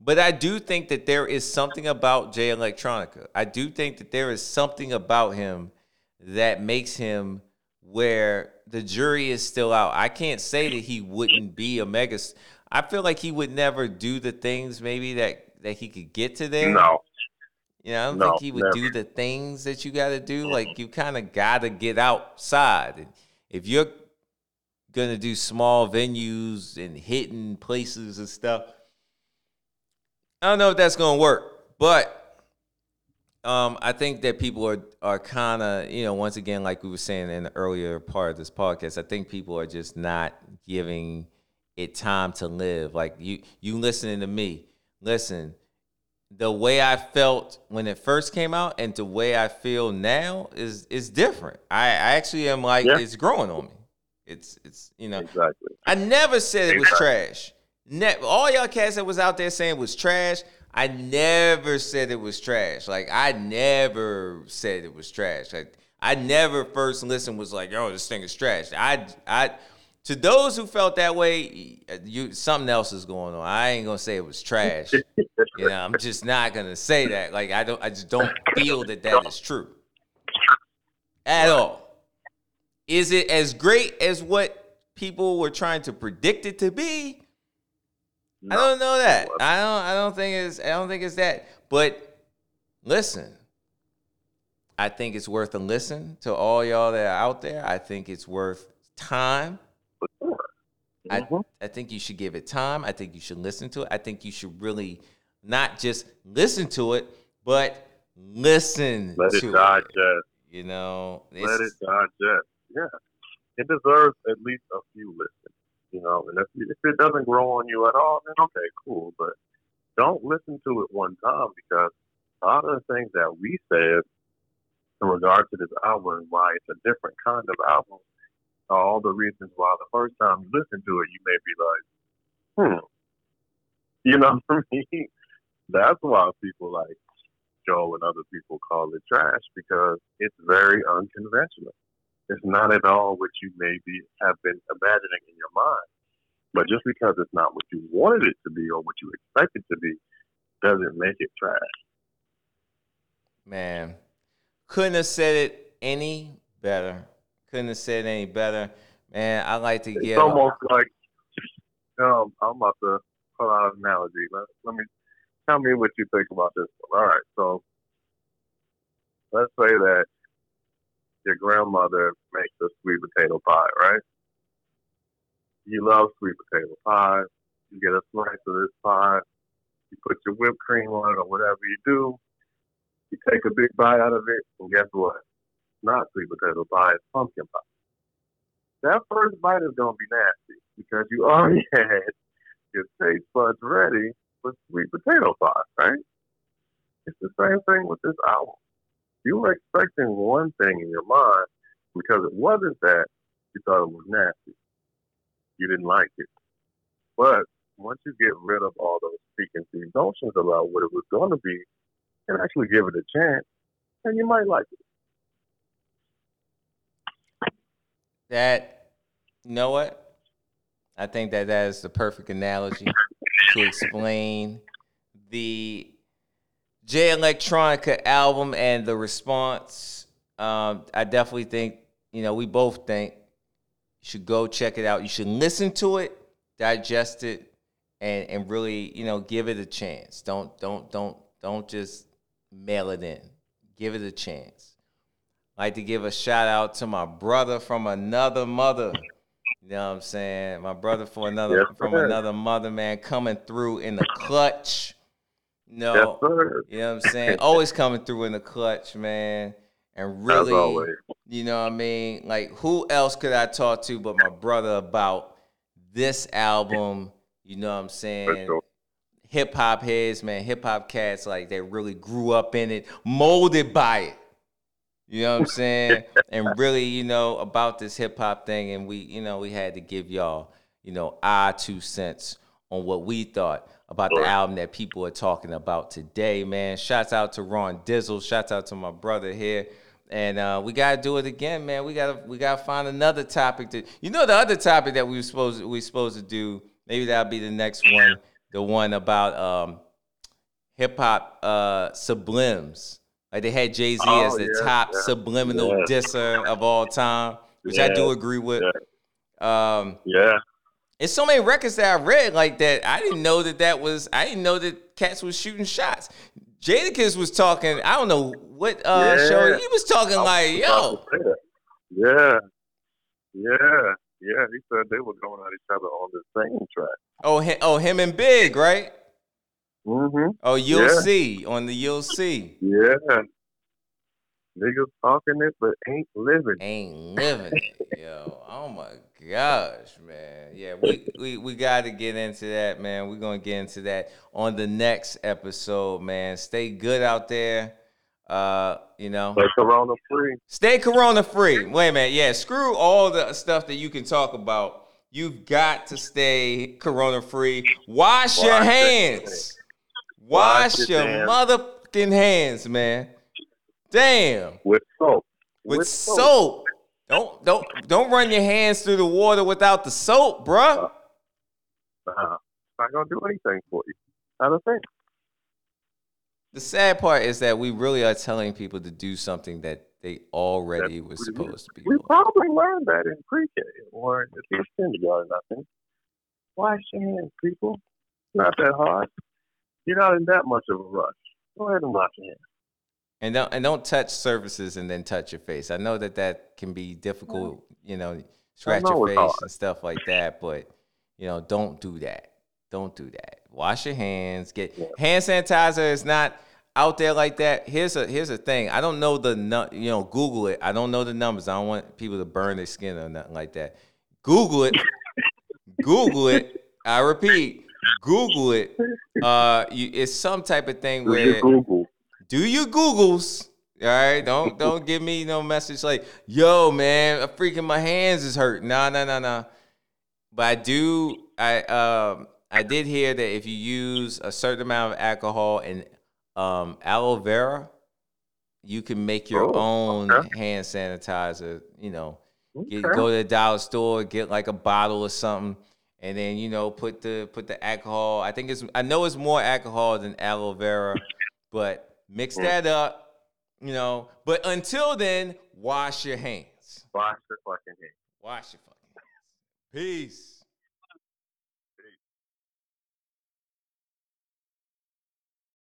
But I do think that there is something about Jay Electronica. I do think that there is something about him that makes him where the jury is still out. I can't say that he wouldn't be a mega. I feel like he would never do the things maybe that that he could get to there. No. You know, I don't No, think he would never. do the things that you got to do. Like you kind of got to get outside. And if you're gonna do small venues and hidden places and stuff, I don't know if that's gonna work. But um, I think that people are are kind of you know once again like we were saying in the earlier part of this podcast. I think people are just not giving it time to live. Like you you listening to me, listen the way I felt when it first came out and the way I feel now is is different. I, I actually am like Yeah. it's growing on me. It's it's you know Exactly. I never said it was trash. Ne- all y'all cats that was out there saying it was trash. I never said it was trash. Like I never said it was trash. Like I never first listened was like, "Yo, this thing is trash." I I to those who felt that way, you something else is going on. I ain't gonna say it was trash. You know, I'm just not gonna say that. Like I don't, I just don't feel that that is true at all. Is it as great as what people were trying to predict it to be? I don't know that. I don't. I don't think it's. I don't think it's that. But listen, I think it's worth a listen to all y'all that are out there. I think it's worth time. Sure. I. Mm-hmm. I think you should give it time. I think you should listen to it. I think you should really not just listen to it, but listen Let it to digest. it. You know, Let it digest. Yeah. It deserves at least a few listens. You know, and if, if it doesn't grow on you at all, then okay, cool. But don't listen to it one time because a lot of the things that we said in regard to this album and why it's a different kind of album are all the reasons why the first time you listen to it, you may be like, hmm. You know what I mean? That's why people like Joe and other people call it trash because it's very unconventional. It's not at all what you maybe have been imagining in your mind. But just because it's not what you wanted it to be or what you expect it to be doesn't make it trash. Man, couldn't have said it any better. Couldn't have said it any better. Man, I like to It's get almost like um, I'm about to pull out an analogy. Let, let me tell me what you think about this one. All right, so let's say that your grandmother makes a sweet potato pie, right? You love sweet potato pie. You get a slice of this pie. You put your whipped cream on it or whatever you do. You take a big bite out of it, and guess what? Not sweet potato pie, it's pumpkin pie that first bite is gonna be nasty because you already had your taste buds ready for sweet potato pie, right? It's the same thing with this album. You were expecting one thing in your mind because it wasn't that you thought it was nasty. You didn't like it. But once you get rid of all those preconceived notions about what it was going to be, and actually give it a chance, and you might like it. That, you know what? I think that that is the perfect analogy to explain the Jay Electronica album and the response. Um, I definitely think, you know, we both think you should go check it out. You should listen to it, digest it, and and really, you know, give it a chance. Don't don't don't don't just mail it in. Give it a chance. Like to give a shout out to my brother from another mother. You know what I'm saying? My brother for another Yes, from sir. another mother, man, coming through in the clutch. No, Yes, you know what I'm saying? Always coming through in the clutch, man. And really, you know what I mean? Like, who else could I talk to but my brother about this album? You know what I'm saying? Hip hop heads, man, hip hop cats, like they really grew up in it, molded by it. You know what I'm saying? and really, you know, about this hip hop thing. And we, you know, we had to give y'all, you know, our two cents on what we thought about the album that people are talking about today, man. Shouts out to Ron Dizzle. Shouts out to my brother here. And uh, we gotta do it again, man. We gotta we gotta find another topic to you know the other topic that we were supposed we were supposed to do, maybe that'll be the next one, the one about um hip hop uh sublims. Like they had Jay Z Oh, as the yeah, top yeah, subliminal yeah. disser of all time, which I do agree with. Um, Yeah. it's so many records that I read like that. I didn't know that that was. I didn't know that cats was shooting shots. Jadakiss was talking. I don't know what uh Yeah. show he was talking I like, yo, about to say that. Yeah. Yeah. Yeah. He said they were going at each other on the same track. oh, him, oh, him and Big, right? Mm-hmm. Oh, you'll Yeah. see on the you'll see. Yeah. Niggas talking it but ain't living. Ain't living it, yo. Oh my gosh, man. Yeah, we we, we got to get into that, man. We're gonna get into that on the next episode, man. Stay good out there. Uh, you know. But Corona free. Stay corona free. Wait a minute. Yeah, screw all the stuff that you can talk about. You've got to stay corona free. Wash, Wash your hands. Wash, Wash your your motherfucking hands, man. Damn. With soap. With, soap. Don't don't don't run your hands through the water without the soap, bruh. Uh, it's not gonna do anything for you. Not a thing. The sad part is that we really are telling people to do something that they already That's was what it supposed to be doing. We doing. probably learned that in pre-K or at least kindergarten, I think. Wash your hands, people. Not that hard. You're not in that much of a rush. Go ahead and wash your hands. And don't and don't touch surfaces and then touch your face. I know that that can be difficult, mm. you know, scratch know your face hard. and stuff like that, but you know, don't do that. Don't do that. Wash your hands. Get Yeah. hand sanitizer is not out there like that. Here's a here's a thing. I don't know the you know, Google it. I don't know the numbers. I don't want people to burn their skin or nothing like that. Google it. Google it. I repeat, Google it. Uh, you, it's some type of thing Do where your Google. do your Googles. All right, don't don't give me no message like, "Yo, man, uh, freaking my hands is hurt." No, no, no, no. But I do. I um I did hear that if you use a certain amount of alcohol and um aloe vera, you can make your Oh, own okay. hand sanitizer. You know, get, go to the dollar store, get like a bottle or something, and then you know put the put the alcohol. I think it's I know it's more alcohol than aloe vera, but mix Mm. that up. You know, but until then, wash your hands. Wash your fucking hands. Wash your fucking hands. Peace.